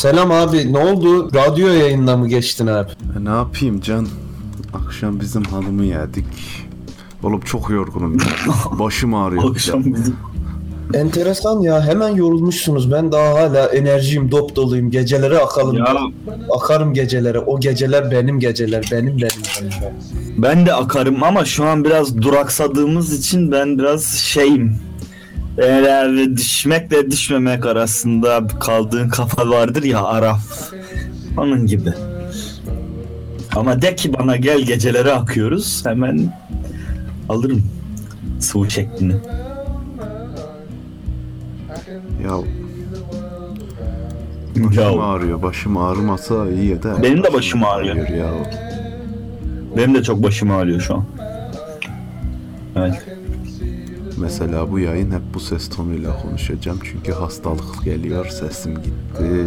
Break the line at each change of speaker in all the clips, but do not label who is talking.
Selam abi ne oldu? Radyo yayında mı geçtin abi?
E, ne yapayım can? Akşam bizim hanımı yedik. Oğlum çok yorgunum ya. Başım ağrıyor.
Akşam bizim
Enteresan ya hemen yorulmuşsunuz. Ben daha hala enerjiyim, dop doluyum. Gecelere akalım.
Ya
Akarım gecelere. O geceler benim geceler. Benim benim benim. benim.
ben de akarım ama şu an biraz duraksadığımız için ben biraz şeyim. Eğer düşmekle düşmemek arasında kaldığın kafa vardır ya araf. Onun gibi. Ama de ki bana gel gecelere akıyoruz hemen alırım sıvı şeklini.
Ya
Ya,
başım ağrıyor. Başım ağrımasa iyi eder.
Benim de başım ağrıyor.
ya.
benim de çok başım ağrıyor şu an. Evet.
Mesela bu yayın hep bu ses tonuyla konuşacağım. Çünkü hastalık geliyor. Sesim gitti.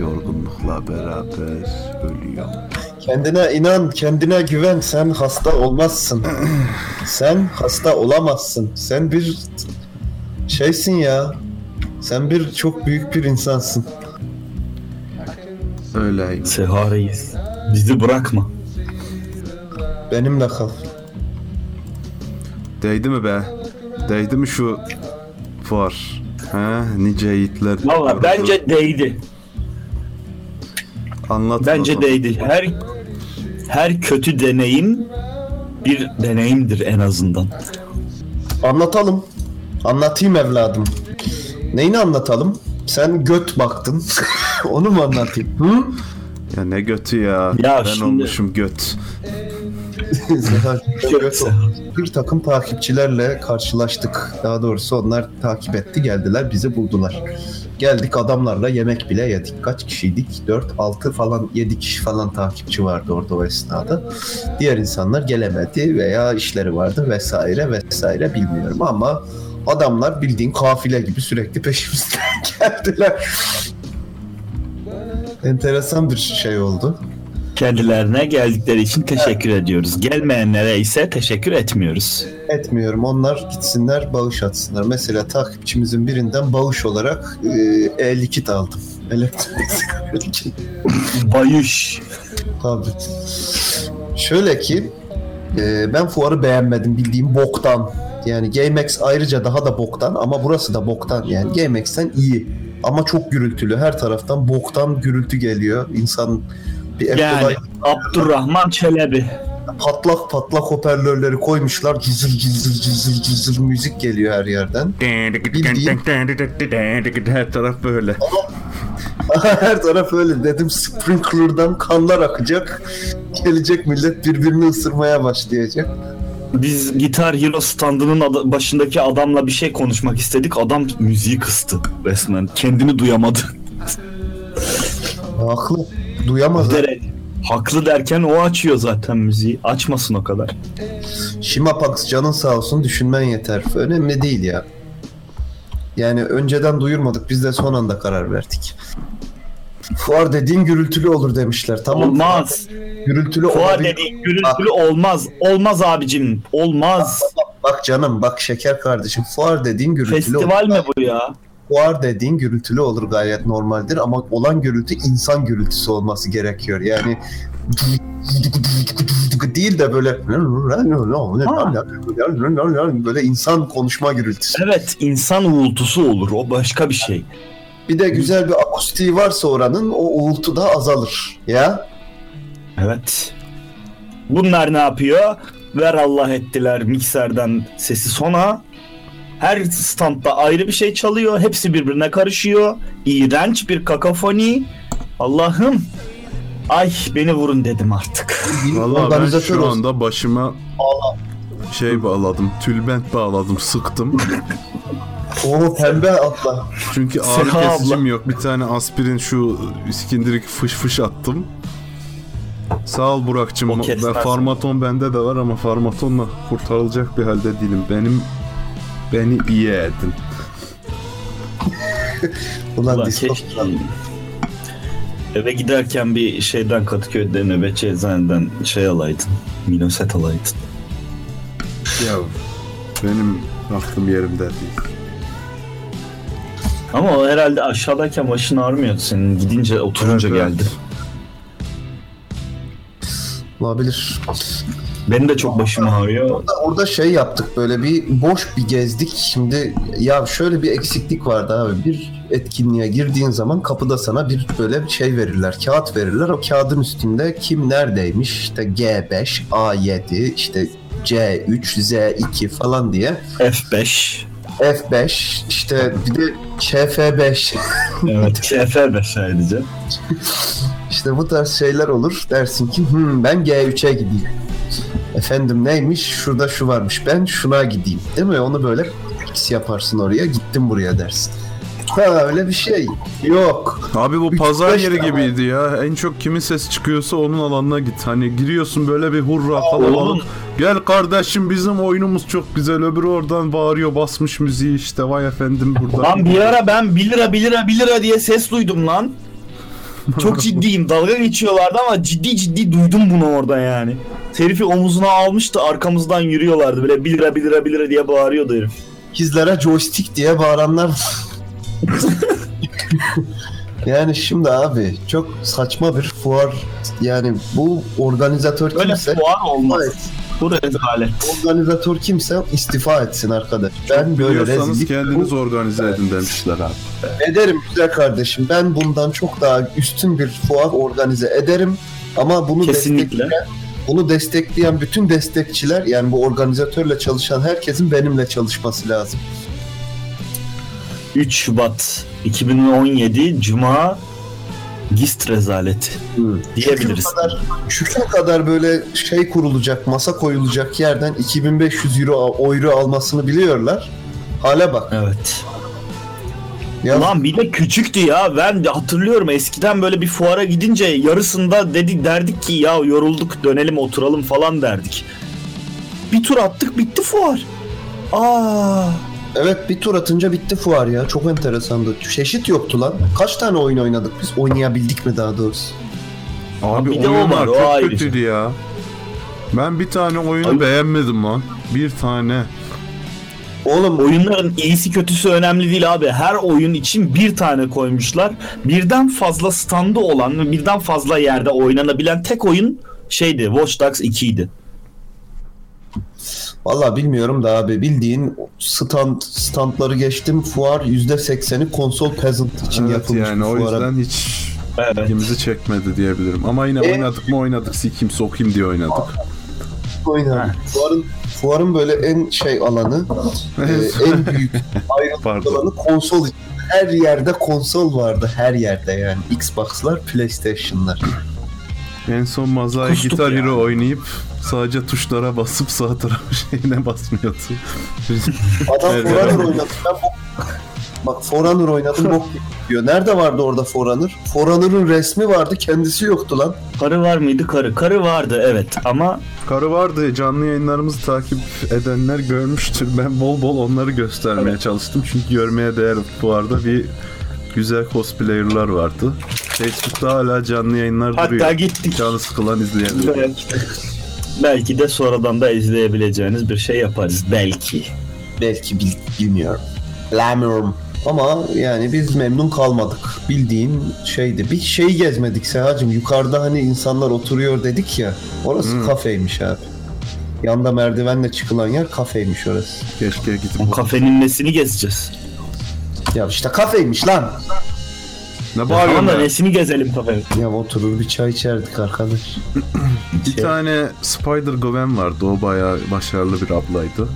Yorgunlukla beraber ölüyorum.
Kendine inan, kendine güven. Sen hasta olmazsın. Sen hasta olamazsın. Sen bir şeysin ya. Sen bir çok büyük bir insansın.
Öyleyim.
Seha Reis. Bizi bırakma.
Benimle kal.
Değdi mi be? Değdi mi şu var? He, nice yiğitler.
Valla bence değdi.
Anlat
Bence
bakalım.
değdi. Her her kötü deneyim bir deneyimdir en azından.
Anlatalım. Anlatayım evladım. Neyini anlatalım? Sen göt baktın. Onu mu anlatayım? Hı?
Ya ne götü ya.
Ya
ben
şimdi-
olmuşum göt.
Bir takım takipçilerle karşılaştık. Daha doğrusu onlar takip etti geldiler bizi buldular. Geldik adamlarla yemek bile yedik. Kaç kişiydik? 4, 6 falan 7 kişi falan takipçi vardı orada o esnada. Diğer insanlar gelemedi veya işleri vardı vesaire vesaire bilmiyorum ama adamlar bildiğin kafile gibi sürekli peşimizden geldiler. Enteresan bir şey oldu.
Kendilerine geldikleri için teşekkür ediyoruz. Gelmeyenlere ise teşekkür etmiyoruz.
etmiyorum. Onlar gitsinler bağış atsınlar. Mesela takipçimizin birinden bağış olarak e, el kit aldım. Elektronik.
Bayış.
Tabii. Şöyle ki e, ben fuarı beğenmedim bildiğim boktan. Yani GameX ayrıca daha da boktan ama burası da boktan. Yani GameX'ten iyi ama çok gürültülü. Her taraftan boktan gürültü geliyor. İnsan bir
Yani. Abdurrahman Çelebi.
patlak patlak hoparlörleri koymuşlar. Cızır cızır cızır cızır müzik geliyor her yerden.
Her taraf böyle.
Her taraf öyle dedim sprinkler'dan kanlar akacak. Gelecek millet birbirini ısırmaya başlayacak.
Biz Gitar Hero standının ada- başındaki adamla bir şey konuşmak istedik. Adam müziği kıstı resmen. Kendini duyamadı.
Haklı. Duyamaz. ha.
Dere- Haklı derken o açıyor zaten müziği. Açmasın o kadar.
Shimapax canın sağ olsun düşünmen yeter. Önemli değil ya. Yani önceden duyurmadık biz de son anda karar verdik. Fuar dediğin gürültülü olur demişler. Tamam.
Olmaz.
Gürültülü
Fuar
olabilir.
dediğin gürültülü olmaz. Olmaz abicim. Olmaz.
Bak canım bak şeker kardeşim. Fuar dediğin gürültülü olur.
Festival mi bu ya?
Fuar dediğin gürültülü olur gayet normaldir ama olan gürültü insan gürültüsü olması gerekiyor. Yani değil de böyle böyle insan konuşma gürültüsü.
Evet insan uğultusu olur. O başka bir şey.
Bir de güzel bir akustiği varsa oranın o uğultu da azalır. Ya
Evet. Bunlar ne yapıyor? Ver Allah ettiler mikserden sesi sona. Her standta ayrı bir şey çalıyor. Hepsi birbirine karışıyor. İğrenç bir kakafoni. Allah'ım. Ay beni vurun dedim artık.
Vallahi ben şu
olsun.
anda başıma şey bağladım. Tülbent bağladım. Sıktım.
O pembe atla.
Çünkü ağrı
Seha abla.
kesicim yok. Bir tane aspirin şu iskindirik fış fış attım. Sağ ol Burak'cığım. Ben farmaton bende de var ama farmatonla kurtarılacak bir halde değilim. Benim beni iyi edin.
Ulan
Ulan keşke eve giderken bir şeyden Kadıköy'de nöbetçi eczaneden şey alaydın. Minoset alaydın.
Ya benim aklım yerimde değil.
Ama o herhalde aşağıdayken başın ağrımıyordu senin. Gidince oturunca
Evet, evet.
geldi.
Olabilir.
Benim de çok başım ağrıyor.
Orada, şey yaptık böyle bir boş bir gezdik. Şimdi ya şöyle bir eksiklik vardı abi. Bir etkinliğe girdiğin zaman kapıda sana bir böyle bir şey verirler. Kağıt verirler. O kağıdın üstünde kim neredeymiş? İşte G5, A7, işte C3, Z2 falan diye.
F5.
F5, işte bir de KF5.
Evet. F5 sadece.
İşte bu tarz şeyler olur. Dersin ki "Hmm, ben G3'e gideyim. Efendim neymiş? Şurada şu varmış. Ben şuna gideyim. Değil mi? Onu böyle X yaparsın oraya. Gittim buraya dersin. Ha öyle bir şey. Yok.
Abi bu
Üç,
pazar yeri
tane.
gibiydi ya. En çok kimin ses çıkıyorsa onun alanına git. Hani giriyorsun böyle bir hurra kalabalık.
oğlum.
Gel kardeşim bizim oyunumuz çok güzel. Öbürü oradan bağırıyor basmış müziği işte. Vay efendim burada.
Lan bir ara ben 1 lira 1 lira 1 lira diye ses duydum lan. Çok ciddiyim. Dalga geçiyorlardı ama ciddi ciddi duydum bunu orada yani. Herifi omuzuna almıştı arkamızdan yürüyorlardı. Böyle 1 lira 1 lira 1 lira diye bağırıyordu herif.
Kizlere joystick diye bağıranlar Yani şimdi abi çok saçma bir fuar yani bu organizatör
Öyle
kimse
fuar olmaz.
Evet.
Bu rezalet.
organizatör kimse istifa etsin arkadaş. Ben böyle rezillik
kendiniz organize edin demişler abi.
ederim güzel kardeşim. Ben bundan çok daha üstün bir fuar organize ederim. Ama bunu
Kesinlikle.
destekleyen, bunu destekleyen bütün destekçiler yani bu organizatörle çalışan herkesin benimle çalışması lazım.
3 Şubat 2017 Cuma Gist rezaleti diyebiliriz.
Şu kadar, şu kadar böyle şey kurulacak, masa koyulacak yerden 2500 euro, euro almasını biliyorlar. Hale bak.
Evet.
Ya
Ulan bir de küçüktü ya. Ben de hatırlıyorum eskiden böyle bir fuara gidince yarısında dedik derdik ki ya yorulduk dönelim oturalım falan derdik. Bir tur attık bitti fuar. Aa,
evet bir tur atınca bitti fuar ya. Çok enteresandı. Çeşit yoktu lan. Kaç tane oyun oynadık biz? Oynayabildik mi daha doğrusu?
Abi
Bir
oyunlar çok kötüydü ya. Ben bir tane oyunu
Abi-
beğenmedim lan. Bir tane.
Oğlum
oyunların iyisi kötüsü önemli değil abi. Her oyun için bir tane koymuşlar. Birden fazla standı olan ve birden fazla yerde oynanabilen tek oyun şeydi. Watch Dogs 2 idi.
Valla bilmiyorum da abi bildiğin stand standları geçtim fuar %80'i konsol peasant için
Evet
yapılmış
yani o
fuara.
yüzden hiç
Evet.
ilgimizi çekmedi diyebilirim. Ama yine
E-
oynadık mı oynadık. Sikeyim sokayım diye oynadık.
oynadık. Fuarın, fuarın böyle en şey alanı, e, en büyük ayrıntı
Pardon.
alanı konsol. Her yerde konsol vardı her yerde yani. Xbox'lar, PlayStation'lar.
En son Mazai Guitar. Hero oynayıp sadece tuşlara basıp sağ taraf şeyine basmıyordu.
Adam
Evet, evet.
oynadı. Ben bok... Bak Forerunner oynadım bok diyor. Nerede vardı orada Forerunner? Forerunner'ın resmi vardı kendisi yoktu lan.
Karı var mıydı? Karı. Karı vardı evet ama
Karı vardı canlı yayınlarımızı takip edenler görmüştür. Ben bol bol onları göstermeye çalıştım. Çünkü görmeye değer bu arada bir güzel cosplayer'lar vardı. Facebook'ta hala canlı yayınlar
hatta
duruyor.
gittik.
Canı sıkılan izleyebilir.
Belki de, belki de sonradan da izleyebileceğiniz bir şey yaparız. Belki.
Belki bil, bilmiyorum. Bilmiyorum. Ama yani biz memnun kalmadık. Bildiğin şeydi. Bir şey gezmedik Sehacım. Yukarıda hani insanlar oturuyor dedik ya. Orası
Hmm.
kafeymiş abi. Yanda merdivenle çıkılan yer kafeymiş orası.
Keşke gidip
O kafenin nesini gezeceğiz?
Ya işte kafeymiş lan.
ne
Tamam
bağırıyorsun
da
be?
nesini gezelim kafenin?
Ya oturur bir çay içerdik arkadaş.
Bir tane Spider Gwen vardı. O bayağı başarılı bir ablaydı.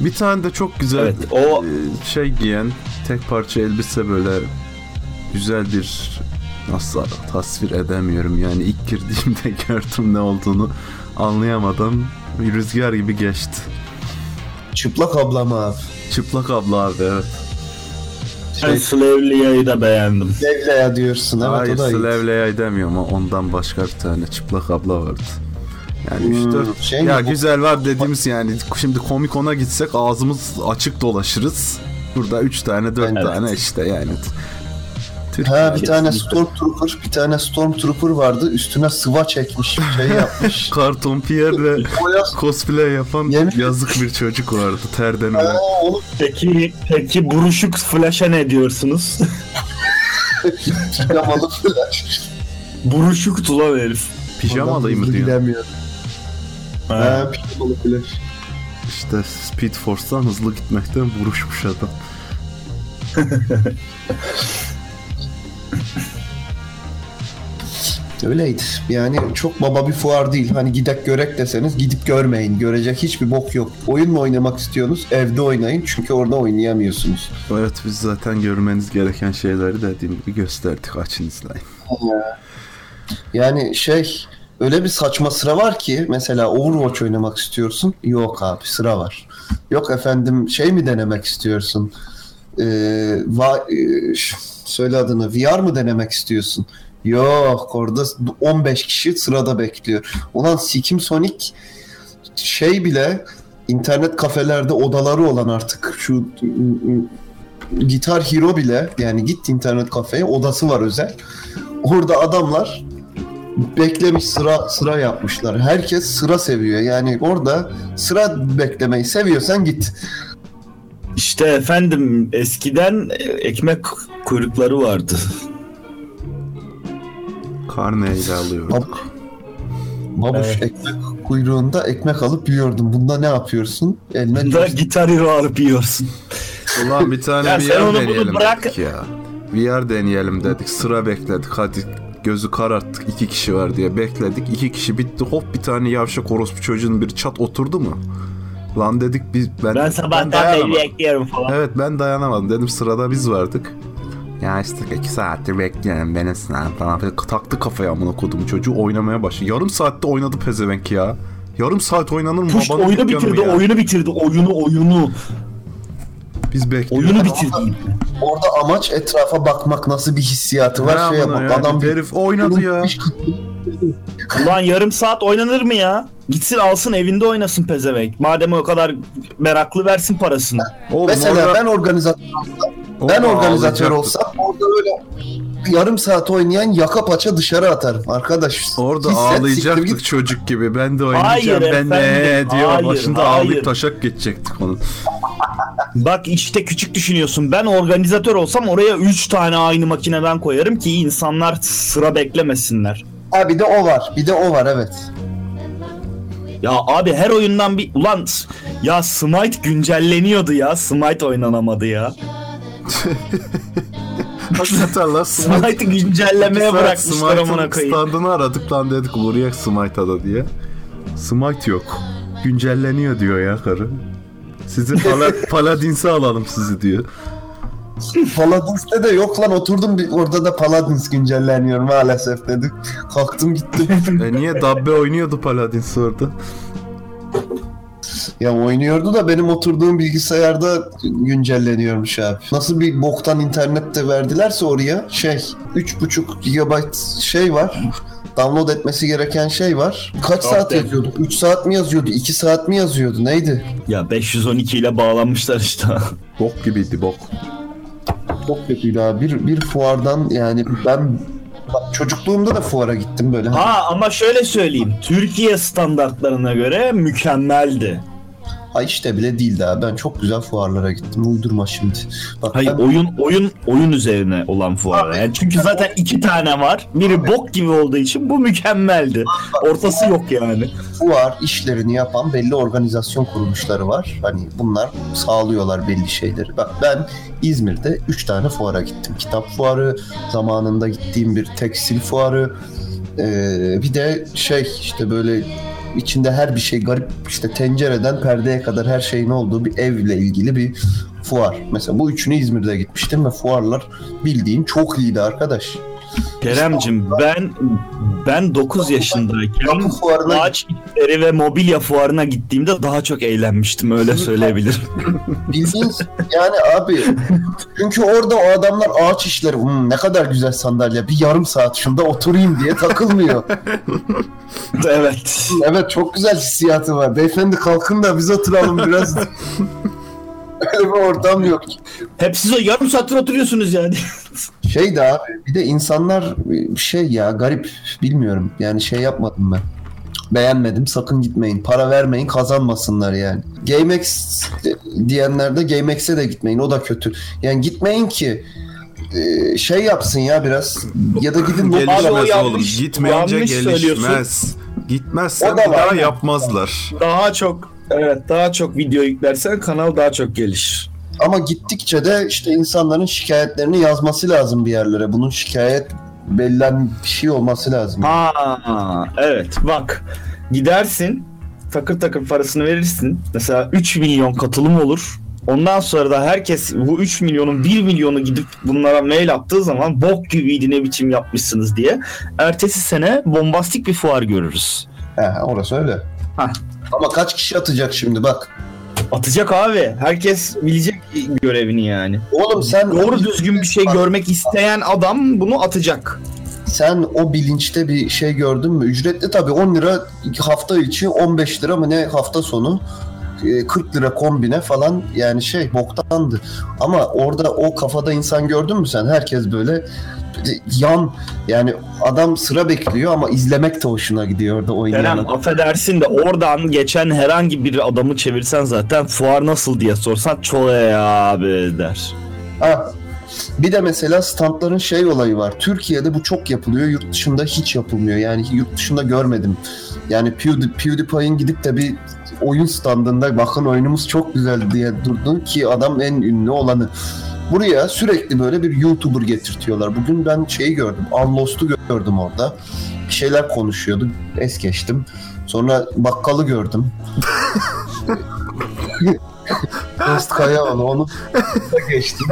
Bir tane de çok güzel
Evet, o-
e, şey giyen tek parça elbise böyle güzel bir nasıl tasvir edemiyorum yani ilk girdiğimde gördüm ne olduğunu anlayamadım. Bir rüzgar gibi geçti.
Çıplak ablam abi.
Çıplak abla abi evet.
Ben
Şey,
Slavelia'yı da beğendim.
Levleya diyorsun. Evet
Hayır
o da iyi.
Slavleya'yı demiyorum ama ondan başka bir tane çıplak abla vardı. Yani
Hmm,
3-4
şey
ya
mi bu?
güzel var dediğimiz yani şimdi Comic Con'a gitsek ağzımız açık dolaşırız. Burada 3 tane 4
Evet.
tane işte yani.
Ha bir tane. Stormtrooper, bir tane Stormtrooper vardı. Üstüne sıva çekmiş, şey yapmış.
Karton Pierre'le cosplay yapan
Yemin-
yazık bir çocuk vardı terden ölen.
Peki, peki buruşuk Flash'a ne diyorsunuz?
pijamalı flash.
buruşuk tulan herif.
Pijamalı mı diyor?
gidemiyor.
Ha.
Ha pijamalı flash.
İşte Speed Force'dan hızlı gitmekten vuruşmuş adam.
Öyleydi. Yani çok baba bir fuar değil. Hani gidek görek deseniz gidip görmeyin. Görecek hiçbir bok yok. Oyun mu oynamak istiyorsunuz? Evde oynayın. Çünkü orada oynayamıyorsunuz.
Evet biz zaten görmeniz gereken şeyleri dediğim gibi gösterdik açın izleyin.
Yani şey öyle bir saçma sıra var ki mesela Overwatch oynamak istiyorsun. Yok abi sıra var. Yok efendim şey mi denemek istiyorsun? Ee, va- e, söyle adını VR mı denemek istiyorsun? Yok orada 15 kişi sırada bekliyor. Ulan Sikim Sonic şey bile internet kafelerde odaları olan artık şu Gitar Hero bile yani git internet kafeye odası var özel. Orada adamlar beklemiş sıra sıra yapmışlar. Herkes sıra seviyor. Yani orada sıra beklemeyi seviyorsan git.
İşte efendim eskiden ekmek kuyrukları vardı.
Karneyle alıyorduk.
Babuş
Evet.
ekmek kuyruğunda ekmek alıp yiyordum. Bunda ne yapıyorsun? Eline
Bunda gitar hero alıp yiyorsun.
Ulan bir tane
Ya sen onu
VR
bunu
deneyelim
bırak.
dedik ya. VR deneyelim dedik. Sıra bekledik. Hadi gözü kararttık. iki kişi var diye bekledik. iki kişi bitti. Hop bir tane yavşak orospu çocuğun bir çat oturdu mu? Lan dedik biz ben,
Ben sabahtan beri bekliyorum falan.
Evet ben dayanamadım. Dedim sırada biz vardık. Ya işte iki saattir bekliyorum benim sınavım falan. Böyle taktı kafaya amına kodum çocuğu oynamaya başladı. Yarım saatte oynadı pezevenk ya. Yarım saat oynanır mı?
Push oyunu bitirdi, oyunu bitirdi, oyunu, oyunu.
Biz bekliyoruz.
Oyunu bitirdi.
Orada amaç etrafa bakmak nasıl bir hissiyatı var. Şey yapmak.
ya?
Adam
Herif oynadı ya.
Ulan yarım saat oynanır mı ya? Gitsin alsın evinde oynasın pezevenk. Madem o kadar meraklı versin parasını.
Oğlum
Mesela
orada-
ben organizatör ben
orada
organizatör olsam orada öyle yarım saat oynayan yaka paça dışarı atarım arkadaş.
Orada
Hisset,
ağlayacaktık
git.
çocuk gibi. Ben de oynayacağım.
Hayır
ben de
efendim,
diyor.
hayır,
Başında
hayır.
ağlayıp taşak geçecektik onun.
Bak işte küçük düşünüyorsun. Ben organizatör olsam oraya 3 tane aynı makineden koyarım ki insanlar sıra beklemesinler.
Ha bir de o var. Bir de o var evet.
Ya abi her oyundan bir... Ulan ya Smite güncelleniyordu ya. Smite oynanamadı ya.
Hakikaten lan Smite.
Smite'ı güncellemeye bırakmışlar amına koyayım.
standını aradık lan dedik uğrayak Smite'a diye. Smite yok. Güncelleniyor diyor ya karı. Sizi pala, Paladins'e alalım sizi diyor.
Paladins'te de yok lan oturdum bir, orada da Paladins güncelleniyor maalesef dedik. Kalktım gittim.
E niye Dabbe oynuyordu Paladins orada?
ya oynuyordu da benim oturduğum bilgisayarda güncelleniyormuş abi. Nasıl bir boktan internette verdilerse oraya şey 3.5 GB şey var. Download etmesi gereken şey var. Kaç saat
Update.
yazıyordu? 3 saat mi yazıyordu? 2 saat mi yazıyordu? Neydi?
Ya 512 ile bağlanmışlar işte.
Bok gibiydi bok.
Çok kötüydü abi. Bir, bir fuardan yani ben bak, çocukluğumda da fuara gittim böyle.
ha ama şöyle söyleyeyim. Türkiye standartlarına göre mükemmeldi.
Ha işte bile değildi abi. Ben çok güzel fuarlara gittim. Uydurma şimdi. Bak
Hayır
ben
oyun oyun oyun üzerine olan fuar. Yani çünkü zaten iki tane var. Biri bok gibi olduğu için bu mükemmeldi. Ortası yok yani.
fuar işlerini yapan belli organizasyon kuruluşları var. Hani bunlar sağlıyorlar belli şeyleri. Bak ben İzmir'de 3 tane fuara gittim. Kitap fuarı, zamanında gittiğim bir tekstil fuarı, ee, bir de şey işte böyle içinde her bir şey garip işte tencereden perdeye kadar her şeyin olduğu bir evle ilgili bir fuar. Mesela bu üçünü İzmir'de gitmiştim ve fuarlar bildiğin çok iyiydi arkadaş.
Keremcim ben ben 9 yaşındayken ağaç işleri ve mobilya fuarına gittiğimde daha çok eğlenmiştim öyle söyleyebilirim.
Bildiğin yani abi çünkü orada o adamlar ağaç işleri "Hmm, ne kadar güzel sandalye bir yarım saat şunda oturayım diye takılmıyor.
evet.
evet çok güzel hissiyatı var. Beyefendi kalkın da biz oturalım biraz. Öyle bir ortam yok.
Hep siz o yarım saattir oturuyorsunuz yani.
Şey de abi bir de insanlar şey ya garip bilmiyorum. Yani şey yapmadım ben. Beğenmedim sakın gitmeyin. Para vermeyin kazanmasınlar yani. GameX diyenler de GameX'e de gitmeyin o da kötü. Yani gitmeyin ki e, şey yapsın ya biraz ya da gidin
Gelişmez oğlum. Gitmeyince gelişmez. Gitmezsen
O da
bir daha yapmazlar.
Daha çok evet daha çok video yüklersen kanal daha çok gelişir.
ama gittikçe de işte insanların şikayetlerini yazması lazım bir yerlere. Bunun şikayet belirlen bir şey olması lazım.
Aa evet bak gidersin takır takır parasını verirsin. Mesela 3 milyon katılım olur. Ondan sonra da herkes bu 3 milyonun 1 milyonu gidip bunlara mail attığı zaman bok gibiydi ne biçim yapmışsınız diye. Ertesi sene bombastik bir fuar görürüz.
He, orası öyle.
Hah.
Ama kaç kişi atacak şimdi bak.
Atacak abi. Herkes bilecek görevini yani.
Oğlum sen
Doğru düzgün bir şey görmek isteyen adam bunu atacak.
Sen o bilinçte bir şey gördün mü? Ücretli tabii 10 lira hafta içi 15 lira mı ne hafta sonu e, 40 lira kombine falan yani şey boktandı. Ama orada o kafada insan gördün mü sen? Herkes böyle e, yan yani adam sıra bekliyor ama izlemek de hoşuna gidiyor orada oynayan.
Kerem affedersin de oradan geçen herhangi bir adamı çevirsen zaten fuar nasıl diye sorsan çok iyi abi der.
Ha. Bir de mesela standların şey olayı var. Türkiye'de bu çok yapılıyor. Yurt dışında hiç yapılmıyor. Yani yurt dışında görmedim. Yani Pewdie- PewDiePie'in gidip de bir oyun standında bakın oyunumuz çok güzel diye durdu ki adam en ünlü olanı. Buraya sürekli böyle bir YouTuber getirtiyorlar. Bugün ben şeyi gördüm. Unlost'u gördüm orada. Bir şeyler konuşuyordu. Es geçtim. Sonra bakkalı gördüm. Dost Kayaoğlu onu geçtim.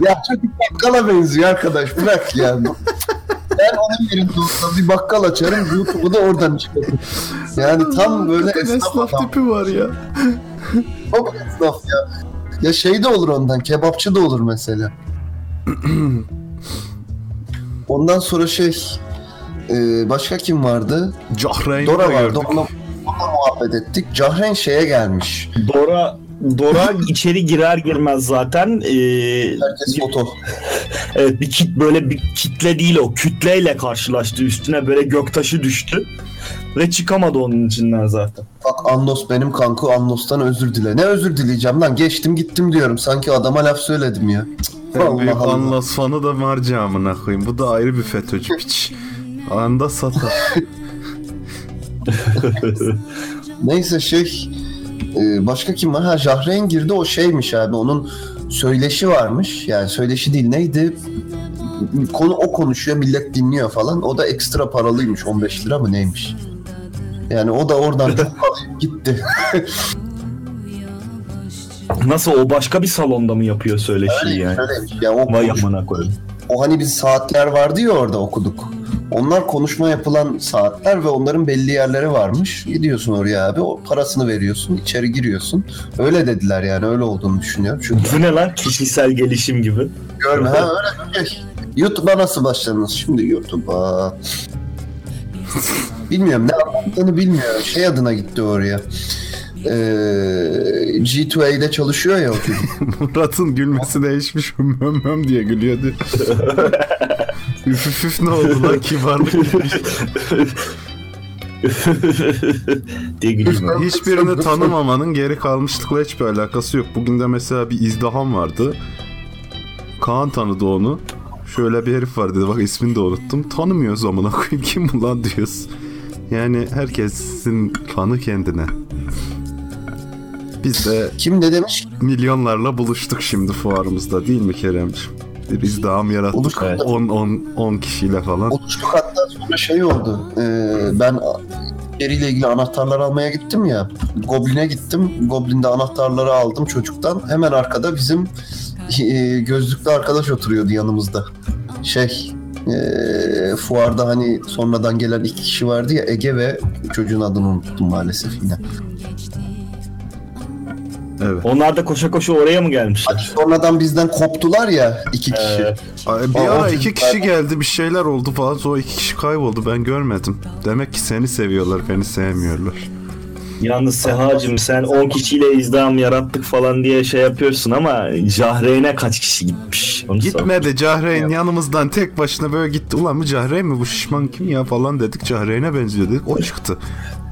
Ya çocuk bakkala benziyor arkadaş bırak ya. Ben onun yerinde olsam bir bakkal açarım YouTube'u da oradan çıkarım. Yani tam böyle esnaf adam.
tipi var ya.
Çok esnaf ya. Ya şey de olur ondan kebapçı da olur mesela. Ondan sonra şey e, başka kim vardı?
Cahreyn'i
Dora vardı. Onunla, onunla muhabbet ettik. Cahren şeye gelmiş.
Dora Dora içeri girer girmez zaten e,
Herkes foto.
evet bir kit böyle bir kitle değil o kütleyle karşılaştı üstüne böyle göktaşı düştü ve çıkamadı onun içinden zaten.
Bak Anlos benim kanku Anlos'tan özür dile. Ne özür dileyeceğim lan geçtim gittim diyorum. Sanki adama laf söyledim ya.
En
Allah
büyük
Allah.
Anlas fanı da Marca amına koyayım. Bu da ayrı bir FETÖ'cü piç. Anda satar.
Neyse şey e, başka kim var? Ha Jahreyn girdi o şeymiş abi onun söyleşi varmış. Yani söyleşi değil neydi? Konu o konuşuyor millet dinliyor falan. O da ekstra paralıymış 15 lira mı neymiş? Yani o da oradan gitti.
Nasıl o başka bir salonda mı yapıyor söyleşiyi yani?
Öyleymiş. Ya o,
Vay
konuş-
amına koyayım.
o hani biz saatler vardı ya orada okuduk. Onlar konuşma yapılan saatler ve onların belli yerleri varmış. Gidiyorsun oraya abi o parasını veriyorsun içeri giriyorsun. Öyle dediler yani öyle olduğunu düşünüyorum. Çünkü
Bu ne lan kişisel gelişim gibi.
Görme ha öyle bir şey. YouTube'a nasıl başladınız şimdi YouTube'a? Bilmiyorum ne anlattığını bilmiyorum. Şey adına gitti oraya. Ee, G2A'de çalışıyor ya o çocuk.
Murat'ın gülmesi değişmiş. Höm höm diye gülüyordu. üf üf üf ne oldu lan kibarlık.
diye.
Hiçbirini tanımamanın geri kalmışlıkla hiçbir alakası yok. Bugün de mesela bir izdiham vardı. Kaan tanıdı onu. Şöyle bir herif var dedi. Bak ismini de unuttum. Tanımıyoruz amına koyayım. Kim bu lan diyoruz. Yani herkesin fanı kendine. Biz de
Kim ne demiş?
milyonlarla buluştuk şimdi fuarımızda değil mi Keremciğim? Bir izdiham yarattık.
Buluştuk.
10 10 10 kişiyle falan.
Buluştuk hatta sonra şey oldu. Ee, ben yeriyle ilgili anahtarlar almaya gittim ya. Goblin'e gittim. Goblin'de anahtarları aldım çocuktan. Hemen arkada bizim e, gözlüklü arkadaş oturuyordu yanımızda. Şey e, fuarda hani sonradan gelen iki kişi vardı ya Ege ve çocuğun adını unuttum maalesef yine.
Evet.
Onlar da koşa koşa oraya mı gelmişler?
Sonradan bizden koptular ya iki kişi.
Evet.
Ay, Bir
Aa,
ara iki kişi geldi bir şeyler oldu falan sonra iki kişi kayboldu ben görmedim. Demek ki seni seviyorlar beni sevmiyorlar.
Yalnız Sehacım sen 10 kişiyle izdiham yarattık falan diye şey yapıyorsun ama Cahreyn'e kaç kişi gitmiş? Onu sor.
Gitmedi Cahreyn yanımızdan tek başına böyle gitti. Ulan bu Cahreyn mi bu şişman kim ya falan dedik. Cahreyn'e benziyor dedik. O çıktı.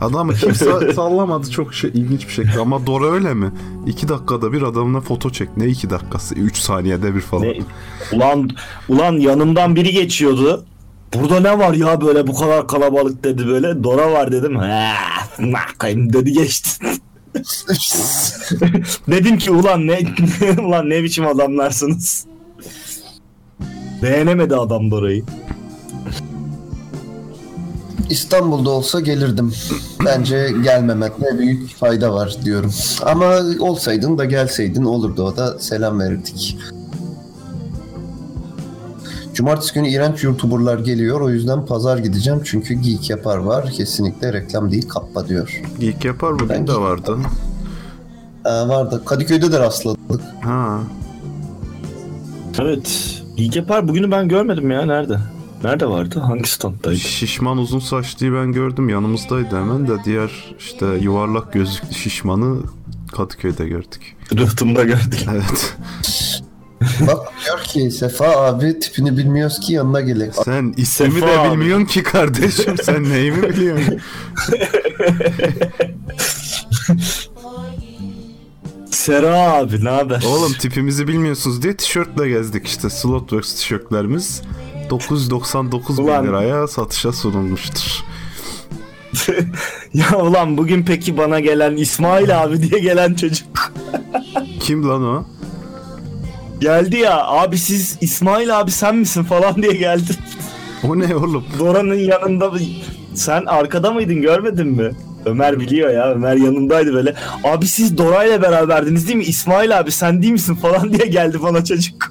Adamı kimse sallamadı çok şey ilginç bir şekilde. Ama Dora öyle mi? İki dakikada bir adamla foto çek. Ne iki dakikası? Üç saniyede bir falan.
Ne? Ulan ulan yanımdan biri geçiyordu. Burada ne var ya böyle bu kadar kalabalık dedi böyle. Dora var dedim. Nakayım dedi geçti. Dedim ki ulan ne ulan ne biçim adamlarsınız. Beğenemedi adam Dora'yı.
İstanbul'da olsa gelirdim. Bence gelmemekte büyük fayda var diyorum. Ama olsaydın da gelseydin olurdu o da selam verirdik. Cumartesi günü iğrenç youtuberlar geliyor. O yüzden pazar gideceğim. Çünkü Geek Yapar var. Kesinlikle reklam değil kappa diyor.
Geek yapar bugün
Ben
de
geek
vardı.
Ee, vardı. Kadıköy'de de rastladık.
Ha.
Evet. İlk yapar bugünü ben görmedim ya nerede? Nerede vardı? Hangi standdaydı?
Şişman uzun saçlıyı ben gördüm yanımızdaydı hemen de diğer işte yuvarlak gözlüklü şişmanı Kadıköy'de gördük.
Rıhtımda gördük.
Evet.
Bak diyor ki Sefa abi tipini bilmiyoruz ki yanına gelek.
Sen ismi
Sefa
de
abi.
bilmiyorsun ki kardeşim. Sen neyimi biliyorsun?
Sera abi ne haber?
Oğlum tipimizi bilmiyorsunuz diye tişörtle gezdik işte. Slotworks tişörtlerimiz 999 bin
Ulan.
liraya satışa sunulmuştur.
Ya ulan bugün peki bana gelen İsmail abi diye gelen çocuk
Kim lan o?
Geldi ya abi siz İsmail abi sen misin falan diye geldi.
O ne oğlum?
Dora'nın yanında sen arkada mıydın görmedin mi? Ömer biliyor ya Ömer yanındaydı böyle. Abi siz Dora ile beraberdiniz değil mi? İsmail abi sen değil misin falan diye geldi bana çocuk.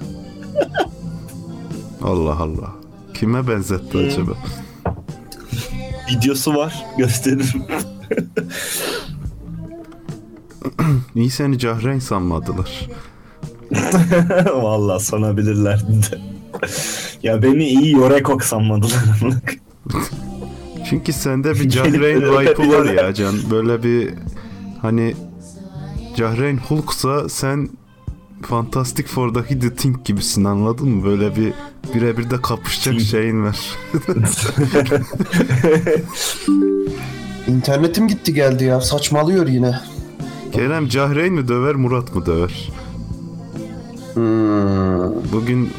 Allah Allah. Kime benzetti
Hmm.
acaba?
Videosu var gösteririm.
İyi seni Cahreyn sanmadılar.
Vallahi sanabilirlerdi de. ya beni iyi Yorekok sanmadılar.
Çünkü sende bir Cahreyn vibe'ı var ya Can. Böyle bir hani Cahreyn Hulk'sa sen Fantastic Four'daki The Thing gibisin anladın mı? Böyle bir birebir de kapışacak şeyin var.
İnternetim gitti geldi ya. Saçmalıyor yine.
Kerem Cahreyn mi döver Murat mı döver?
Hmm.
Bugün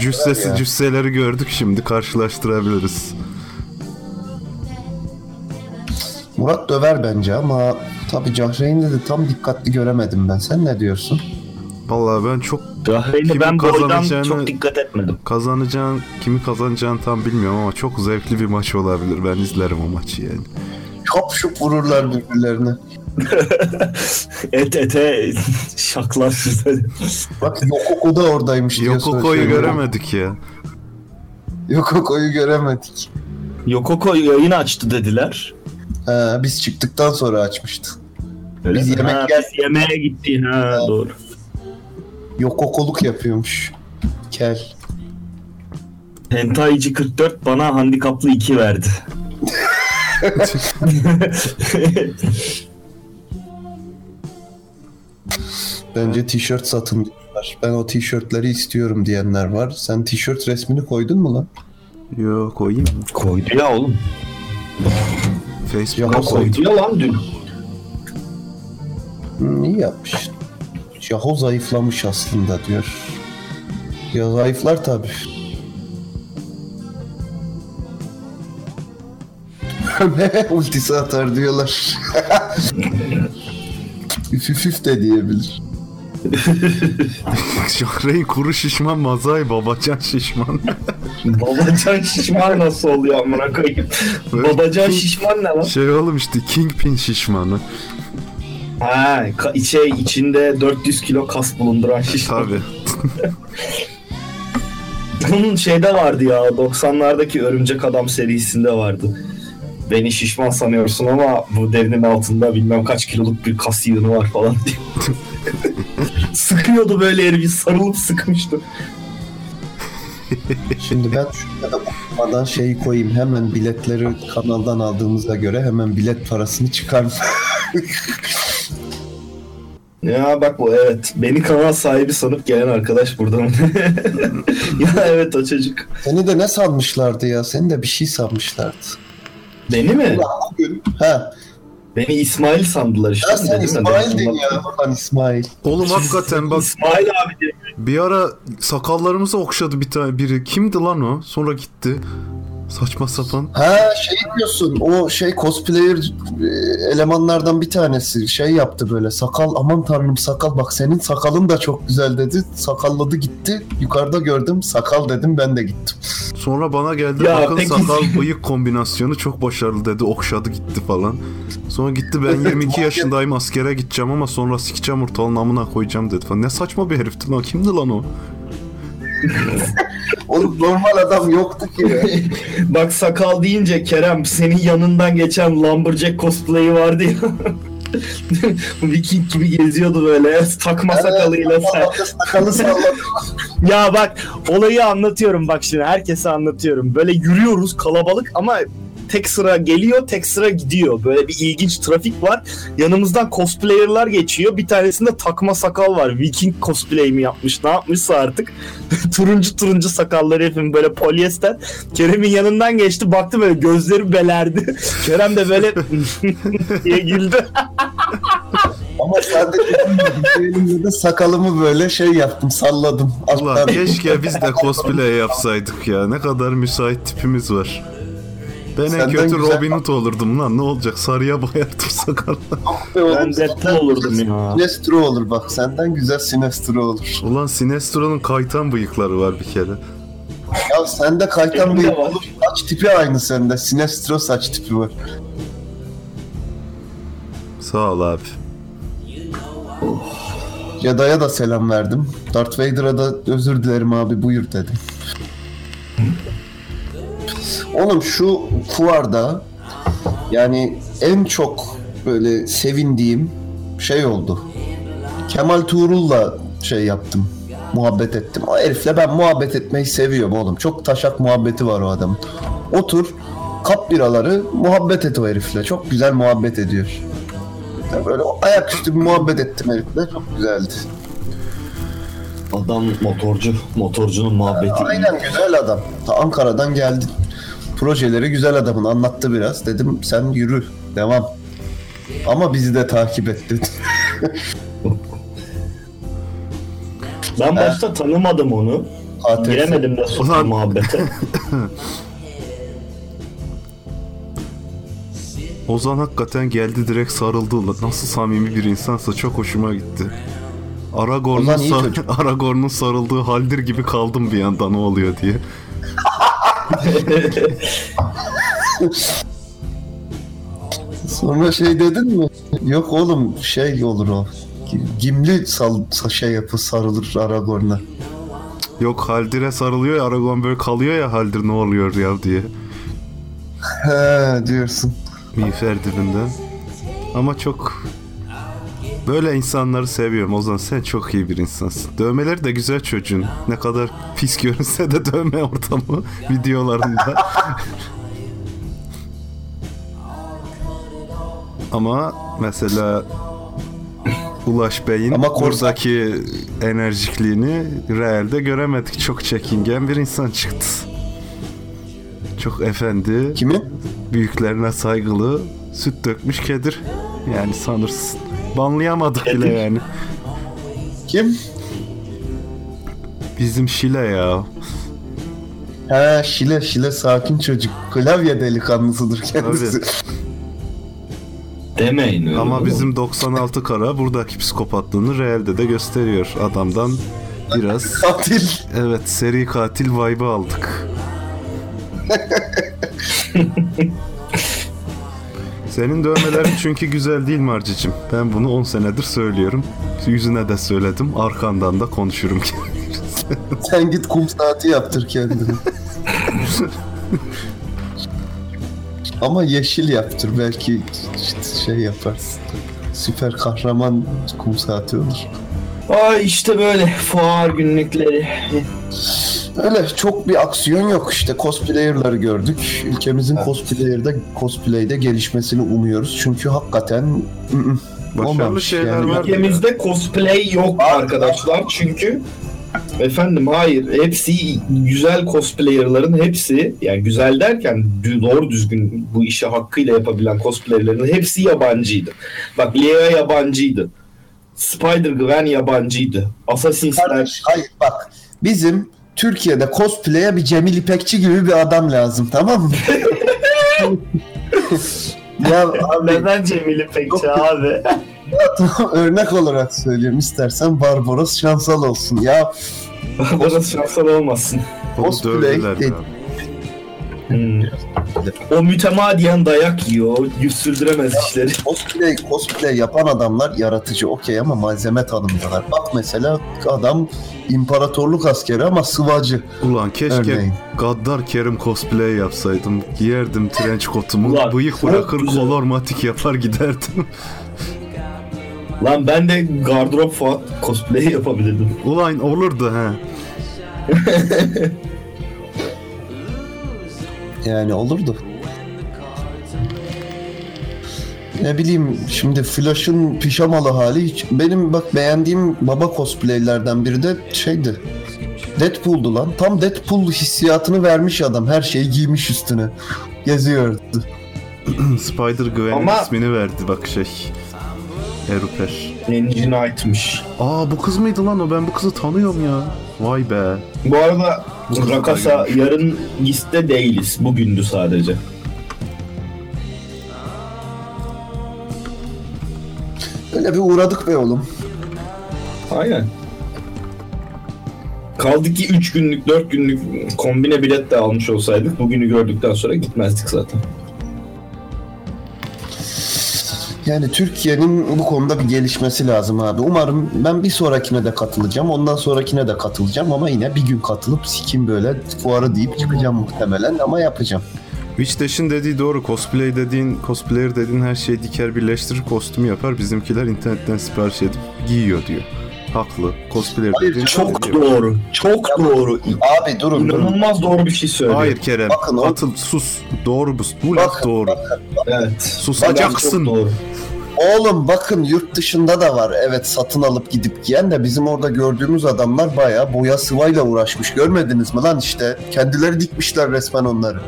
cüssesi
ya.
cüsseleri gördük şimdi karşılaştırabiliriz.
Murat döver bence ama tabii Cahreyn'de de tam dikkatli göremedim ben. Sen ne diyorsun?
Vallahi ben çok
Cahreyn'i ben
kazanacağını-
çok dikkat etmedim.
kazanacağın, kimi kazanacağını tam bilmiyorum ama çok zevkli bir maç olabilir. Ben izlerim o maçı yani.
Şop şup vururlar birbirlerine.
Et ete şaklar.
Bak Yokoko da oradaymış
Yokoko'yu göremedik ya.
Yokoko'yu göremedik.
Yokoko yayın açtı dediler.
Ha, biz çıktıktan sonra açmıştı.
Öyle
Biz
mi?
yemek
ha, biz yemeğe gitti. Ha, doğru.
Yokokoluk yapıyormuş. Kel.
Hentaici 44 bana handikaplı 2 verdi.
Bence tişört satın diyorlar. Ben o tişörtleri istiyorum diyenler var. Sen tişört resmini koydun mu lan?
Yo koyayım mı?
Koydu ya oğlum.
Facebook'a koydum.
Koydu ya lan dün.
Hmm, iyi yapmış. Yahoo zayıflamış aslında diyor. Ya zayıflar tabi. Ultisi atar diyorlar. üf üf üf de diyebilir.
Şahreyn kuru şişman mazay babacan şişman.
Babacan şişman nasıl oluyor amına koyayım? Babacan
King-
şişman ne lan?
Şey oğlum işte Kingpin şişmanı.
Ha, içe, içinde 400 kilo kas bulunduran şişman.
Tabi.
Bunun şeyde vardı ya 90'lardaki Örümcek Adam serisinde vardı. Beni şişman sanıyorsun ama bu derinin altında bilmem kaç kiloluk bir kas yığını var falan diye. Sıkıyordu böyle herifi sarılıp sıkmıştı.
Şimdi ben şuraya da okumadan şeyi koyayım. Hemen biletleri kanaldan aldığımıza göre hemen bilet parasını çıkarım.
Ya bak bu evet. Beni kanal sahibi sanıp gelen arkadaş burada mı? ya evet o çocuk.
Seni de ne sanmışlardı ya? Seni de bir şey sanmışlardı.
Beni mi?
Bugün. Ha.
Beni İsmail sandılar işte.
Ya sen
Dedim
İsmail'din
ben-
ya. Ulan İsmail.
Oğlum hakikaten bak
İsmail abi diye.
bir ara sakallarımızı okşadı bir tane biri. Kimdi lan o? Sonra gitti. Saçma sapan.
Ha şey diyorsun o şey cosplayer e, elemanlardan bir tanesi şey yaptı böyle sakal aman tanrım sakal bak senin sakalın da çok güzel dedi sakalladı gitti yukarıda gördüm sakal dedim ben de gittim.
Sonra bana geldi
Ya
bakın
peki-
sakal bıyık kombinasyonu çok başarılı dedi. Okşadı gitti falan. Sonra gitti ben 22 yaşındayım askere gideceğim ama sonra sikeceğim ortalığın amına koyacağım dedi falan. Ne saçma bir herifti lan kimdi lan o?
Oğlum normal adam yoktu ki.
Bak sakal deyince Kerem senin yanından geçen Lumberjack cosplay'i vardı ya. Viking gibi geziyordu böyle takma sakalıyla sen.
Sakalı salladı.
Ya bak olayı anlatıyorum bak şimdi herkese anlatıyorum. Böyle yürüyoruz kalabalık ama tek sıra geliyor tek sıra gidiyor. Böyle bir ilginç trafik var. Yanımızdan cosplayer'lar geçiyor. Bir tanesinde takma sakal var. Viking cosplay mi yapmış ne yapmışsa artık. turuncu turuncu sakalları hepim böyle polyester. Kerem'in yanından geçti baktı böyle gözleri belerdi. Kerem de böyle diye güldü.
Ama sadece elimde de sakalımı böyle şey yaptım salladım. Alttan.
keşke biz de cosplay yapsaydık ya. Ne kadar müsait tipimiz var. Ben en kötü
güzel-
Robin Hood olurdum lan. Ne olacak? Sarıya boyardım sakalı.
Be oğlum,
Ben Deadpool olurdum ya.
Sinestro olur bak senden güzel Sinestro olur.
Ulan Sinestro'nun kaytan bıyıkları var bir kere.
Ya sende kaytan bıyık olur. Saç tipi aynı sende. Sinestro saç tipi var.
Sağ ol abi.
Jedi'ya da selam verdim. Darth Vader'a da özür dilerim abi buyur dedim. Oğlum şu fuarda yani en çok böyle sevindiğim şey oldu. Kemal Tuğrul'la şey yaptım. Muhabbet ettim. O herifle ben muhabbet etmeyi seviyorum oğlum. Çok taşak muhabbeti var o adamın. Otur, kap biraları, muhabbet et o herifle. Çok güzel muhabbet ediyor. Ya Böyle ayaküstü bir muhabbet ettim herifle. Çok güzeldi.
Adam motorcu. Motorcunun muhabbeti.
Aynen güzel adam. Ta Ankara'dan geldi. Projeleri güzel adamın anlattı biraz. Dedim sen yürü devam. Ama bizi de takip et dedi.
Ben başta tanımadım onu.
ATS.
Giremedim de
Ulan-
muhabbete.
Ozan hakikaten geldi direkt sarıldı. Nasıl samimi bir insansa çok hoşuma gitti. Aragorn'un, sar-. Aragorn'un sarıldığı haldir gibi kaldım bir anda ne oluyor diye.
Sonra şey dedin mi? Yok oğlum şey olur o. Gimli sal, sa- şey yapı sarılır Aragorn'a.
Yok Haldir'e sarılıyor ya Aragorn böyle kalıyor ya Haldir ne oluyor ya diye.
He diyorsun.
Miğfer dibinden. Ama çok böyle insanları seviyorum Ozan sen çok iyi bir insansın. Dövmeleri de güzel çocuğun. Ne kadar pis görünse de dövme ortamı videolarında. Ama mesela Ulaş Bey'in
Ama
buradaki enerjikliğini realde göremedik. Çok çekingen bir insan çıktı. Çok efendi
Kimin?
büyüklerine saygılı, süt dökmüş kedir. Yani sanırsın. Banlayamadık bile yani.
Kim?
Bizim Şile ya.
He Şile Şile sakin çocuk. Klavye delikanlısıdır kendisi.
Demeyin öyle.
Ama bizim 96 kara buradaki psikopatlığını realde de gösteriyor. Adamdan biraz
Katil.
evet seri katil vibe'ı aldık. Senin dövmelerin çünkü güzel değil Marcicim. Ben bunu 10 senedir söylüyorum. Yüzüne de söyledim. Arkandan da konuşurum.
Sen git kum saati yaptır kendine. Ama yeşil yaptır belki şey yaparsın. Süper kahraman kum saati olur.
Ay işte böyle fuar günlükleri.
Öyle çok bir aksiyon yok işte cosplayer'ları gördük. Ülkemizin cosplayer'da cosplay'de gelişmesini umuyoruz. Çünkü hakikaten ı-ı,
Başarılı
Olmamış
şeyler
yani.
var.
Ülkemizde cosplay yok arkadaşlar çünkü efendim hayır hepsi güzel cosplayerların hepsi yani güzel derken doğru düzgün bu işi hakkıyla yapabilen cosplayerlerin hepsi yabancıydı. Bak Lea yabancıydı. Spider-Gwen yabancıydı. Assassin's Creed
Kardeş, hayır bak bizim Türkiye'de cosplay'e bir Cemil İpekçi gibi bir adam lazım tamam mı? ya abi
neden Cemil İpekçi abi?
tamam, örnek olarak söylüyorum istersen Barbaros Şansal olsun. Ya
Orası şansal olmasın.
Cosplay dedi.
Ya.
Hmm. O mütemadiyen dayak yiyor. Yüz sürdüremez işleri.
cosplay, cosplay yapan adamlar yaratıcı okey ama malzeme tanımıyorlar. Bak mesela adam imparatorluk askeri ama sıvacı
Ulan keşke
örneğin.
Gaddar Kerim cosplay yapsaydım. Giyerdim trench kotumu,
Ulan,
bıyık bırakır
güzel.
kolor matik yapar giderdim.
Lan ben de gardırop falan cosplay yapabilirdim.
Ulan olurdu ha.
Yani olurdu. Ne bileyim şimdi Flash'ın pijamalı hali hiç benim bak beğendiğim baba cosplaylerden biri de şeydi. Deadpool'du lan. Tam Deadpool hissiyatını vermiş adam. Her şeyi giymiş üstüne. Geziyordu.
Spider Gwen'in
Ama-
ismini verdi bak şey. Eruper.
Engineite'mış.
Aa bu kız mıydı lan o? Ben bu kızı tanıyorum ya. Vay be.
Bu arada
Bu
Rakasa yarın liste değiliz. Bugündü sadece.
Öyle bir uğradık be oğlum.
Aynen. Kaldı ki 3 günlük 4 günlük kombine bilet de almış olsaydık bugünü gördükten sonra gitmezdik zaten.
Yani Türkiye'nin bu konuda bir gelişmesi lazım abi. Umarım ben bir sonrakine de katılacağım. Ondan sonrakine de katılacağım ama yine bir gün katılıp sikim böyle fuarı deyip çıkacağım muhtemelen ama yapacağım.
Witch'teş'in dediği doğru. Cosplay dediğin, cosplayer dediğin her şeyi diker birleştirir kostümü yapar. Bizimkiler internetten sipariş edip giyiyor diyor. Haklı. Cosplayer
Hayır,
dediğin
Çok
diyor.
doğru. Çok doğru.
Abi durun durun.
İnanılmaz doğru bir şey söylüyor.
Hayır Kerem.
Bakın
Atıl sus. Doğru bu. Bu laf
Bakın,
doğru.
Evet.
Susacaksın.
Çok doğru.
Oğlum bakın yurt dışında da var. Evet satın alıp gidip giyen de bizim orada gördüğümüz adamlar bayağı boya sıvayla uğraşmış. Görmediniz mi lan işte? Kendileri dikmişler resmen onları.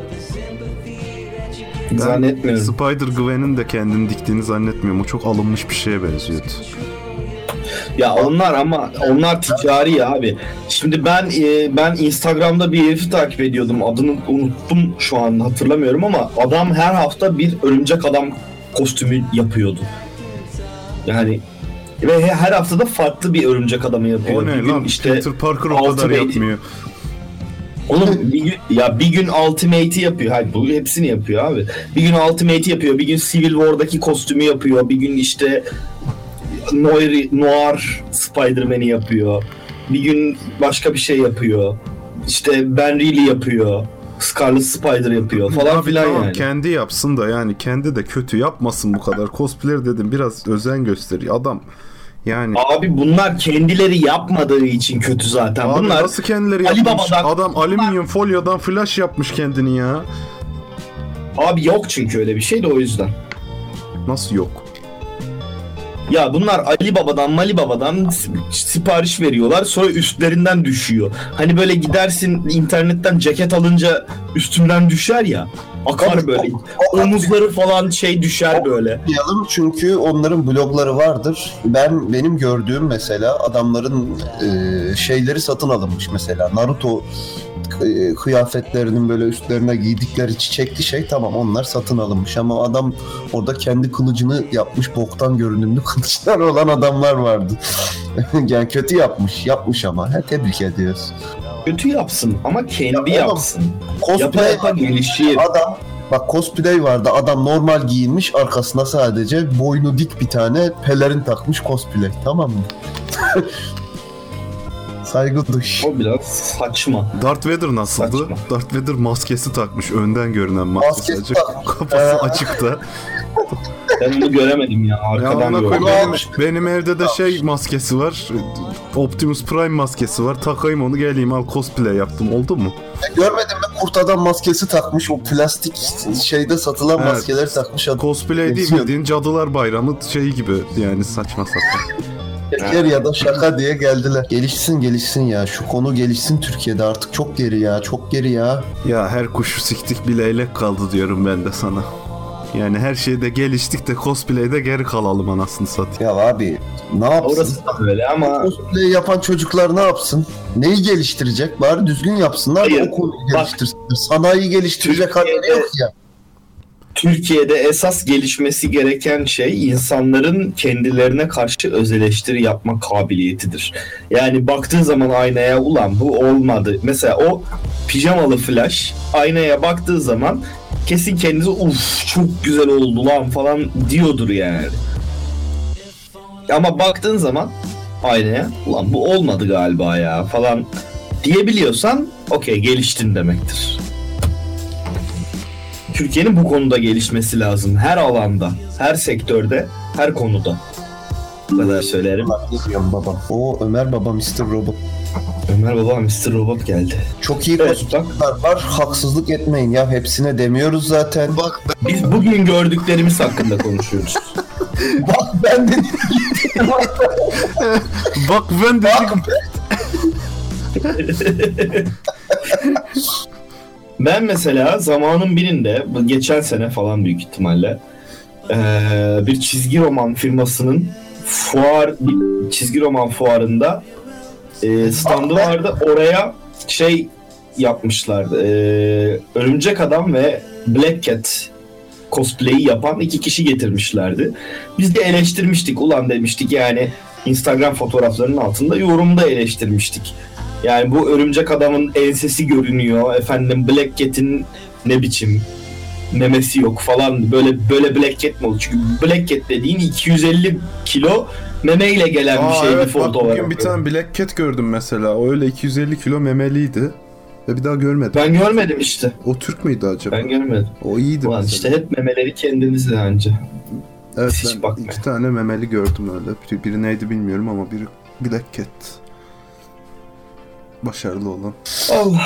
Ben
Zannetmiyorum.
Spider Gwen'in de kendini diktiğini zannetmiyorum. O çok alınmış bir şeye benziyordu.
Ya onlar ama onlar ticari ya abi. Şimdi ben e, ben Instagram'da bir herifi takip ediyordum. Adını unuttum şu an hatırlamıyorum ama adam her hafta bir örümcek adam kostümü yapıyordu. Yani ve he- her hafta da farklı bir örümcek adamı yapıyor.
O
bir
ne
gün
lan?
işte
Peter Parker o kadar
Ultimate-
yapmıyor.
onun bir gün, ya bir gün Ultimate'i yapıyor. Hayır bu hepsini yapıyor abi. Bir gün Ultimate'i yapıyor. Bir gün Civil War'daki kostümü yapıyor. Bir gün işte Noir, Noir Spider-Man'i yapıyor. Bir gün başka bir şey yapıyor. İşte Ben Reilly yapıyor. Scarlet Spider yapıyor falan
Abi
filan
tamam,
yani.
kendi yapsın da yani kendi de kötü yapmasın bu kadar. Cosplayer dedim biraz özen gösteriyor. Adam yani
Abi bunlar kendileri yapmadığı için kötü zaten.
Abi
bunlar
nasıl kendileri
Ali
yapmış?
Baba'dan-
Adam alüminyum folyodan flash yapmış kendini ya.
abi yok çünkü öyle bir şey de o yüzden.
Nasıl yok?
Ya bunlar Ali Baba'dan Mali Baba'dan sipariş veriyorlar sonra üstlerinden düşüyor. Hani böyle gidersin internetten ceket alınca üstünden düşer ya. Akar böyle. Omuzları falan şey düşer böyle.
Yapmayalım çünkü onların blogları vardır. Ben benim gördüğüm mesela adamların e, şeyleri satın alınmış mesela Naruto kıyafetlerinin böyle üstlerine giydikleri çiçekli şey tamam onlar satın alınmış ama adam orada kendi kılıcını yapmış boktan görünümlü kılıçlar olan adamlar vardı. yani kötü yapmış yapmış ama he, tebrik ediyoruz.
Kötü yapsın ama kendi
Ya
yapsın. Yapa
Cosplay
yapa gelişir.
adam bak cosplay vardı adam normal giyinmiş arkasına sadece boynu dik bir tane pelerin takmış cosplay tamam mı? Saygı duş.
O biraz saçma.
Darth Vader nasıldı?
Saçma.
Darth Vader maske takmış önden görünen maske
Maskesi
sadece. Kafası
Ee,
açıkta.
Ben onu göremedim ya.
Ya
Arkadan
koy
gördüm.
benim, benim evde de şey maskesi var. Optimus Prime maskesi var. Takayım onu geleyim al cosplay yaptım. Oldu mu?
Görmedin mi? Kurt adam maskesi takmış. O plastik şeyde satılan
Evet.
maskeleri takmış adam.
Cosplay değil bildiğin Cadılar Bayramı şeyi gibi yani saçma sapan.
Yer ya da şaka diye geldiler. Gelişsin gelişsin ya. Şu konu gelişsin Türkiye'de artık çok geri ya. Çok geri ya.
Ya her kuşu siktik bir leylek kaldı diyorum ben de sana. Yani her şeyde geliştik de cosplay'de geri kalalım anasını satayım.
Ya abi ne yapsın?
Orası da böyle ama
Cosplay yapan çocuklar ne yapsın? Neyi geliştirecek? Bari düzgün yapsınlar da
Hayır,
o konuyu
bak.
geliştirsinler. Sanayi geliştirecek
Türkiye'de-
halleri yok ya.
Türkiye'de esas gelişmesi gereken şey insanların kendilerine karşı öz eleştiri yapma kabiliyetidir. Yani baktığın zaman aynaya ulan bu olmadı. Mesela o pijamalı flash aynaya baktığı zaman kesin kendisi uf çok güzel oldu lan falan diyordur yani. Ama baktığın zaman aynaya ulan bu olmadı galiba ya falan diyebiliyorsan okey geliştin demektir. Türkiye'nin bu konuda gelişmesi lazım. Her alanda, her sektörde, her konuda. Bu kadar söylerim.
Bak ne diyorum babam. O Ömer baba Mr. Robot.
Ömer Baba Mr. Robot geldi.
Çok iyi
Evet, bak,
var. Haksızlık etmeyin ya. Hepsine demiyoruz zaten.
Bak ben
biz bugün gördüklerimiz hakkında konuşuyoruz.
Bak ben de
Bak ben de
Ben mesela zamanın birinde, geçen sene falan büyük ihtimalle bir çizgi roman firmasının fuar, bir çizgi roman fuarında standı vardı. Oraya şey yapmışlardı. Örümcek Adam ve Black Cat cosplay'i yapan iki kişi getirmişlerdi. Biz de eleştirmiştik. Ulan demiştik yani Instagram fotoğraflarının altında yorumda eleştirmiştik. Yani bu örümcek adamın ensesi görünüyor. Efendim Black Cat'in ne biçim memesi yok falan. Böyle böyle Black Cat mi olur? Çünkü Black Cat dediğin 250 kilo memeyle gelen bir
Aa,
şeydi
evet, bak
foto
bugün
olarak.
bir tane Black Cat gördüm mesela. O öyle 250 kilo memeliydi. Ve bir daha görmedim.
Ben görmedim işte.
O Türk müydü acaba?
Ben görmedim.
O iyiydi
Ulan
mesela.
işte hep memeleri kendinizde anca.
evet,
hiç
ben
bakmayın.
iki tane memeli gördüm öyle. Biri, biri neydi bilmiyorum ama biri Black Cat. Başarılı olan.
Allah.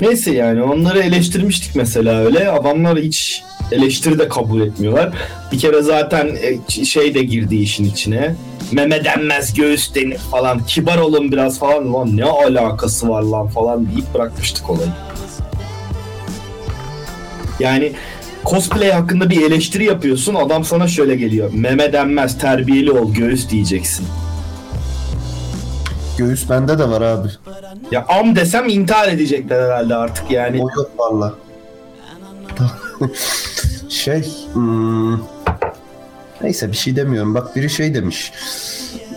Neyse yani onları eleştirmiştik mesela öyle. Adamlar hiç eleştiri de kabul etmiyorlar. Bir kere zaten e, şey de girdi işin içine. Meme denmez göğüs denir falan. Kibar olun biraz falan. Lan ne alakası var lan falan deyip bırakmıştık olayı. Yani cosplay hakkında bir eleştiri yapıyorsun. Adam sana şöyle geliyor. Meme denmez terbiyeli ol göğüs diyeceksin.
Göğüs bende de var abi.
Ya am desem intihar edecekler herhalde artık yani.
O yok valla. şey hmm, neyse bir şey demiyorum. Bak biri şey demiş.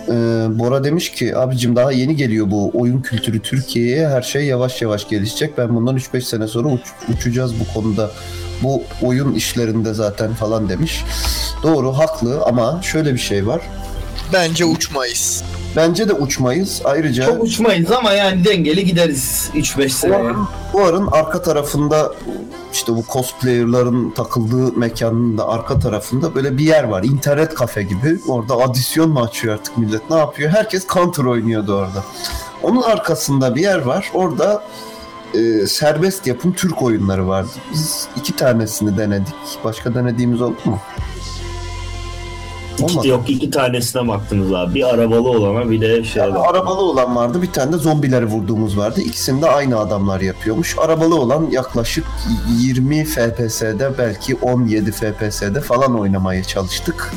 Ee, Bora demiş ki abicim daha yeni geliyor bu oyun kültürü Türkiye'ye her şey yavaş yavaş gelişecek. Ben bundan 3-5 sene sonra uç- uçacağız bu konuda. Bu oyun işlerinde zaten falan demiş. Doğru haklı ama şöyle bir şey var.
bence uçmayız.
Bence de uçmayız. Ayrıca
Çok uçmayız ama yani dengeli gideriz 3-5 sene.
Fuarın arka tarafında işte bu cosplayer'ların takıldığı mekanın da arka tarafında böyle bir yer var. İnternet kafe gibi. Orada adisyon mu açıyor artık millet? Ne yapıyor? Herkes counter oynuyordu orada. Onun arkasında bir yer var. Orada e, serbest yapım Türk oyunları vardı. Biz iki tanesini denedik. Başka denediğimiz oldu mu? Olmadı.
Yok iki tanesine baktınız abi. Bir arabalı olana bir de şey var.
Arabalı olan vardı. Bir tane de zombileri vurduğumuz vardı. İkisini de aynı adamlar yapıyormuş. Arabalı olan yaklaşık 20 FPS'de belki 17 FPS'de falan oynamaya çalıştık.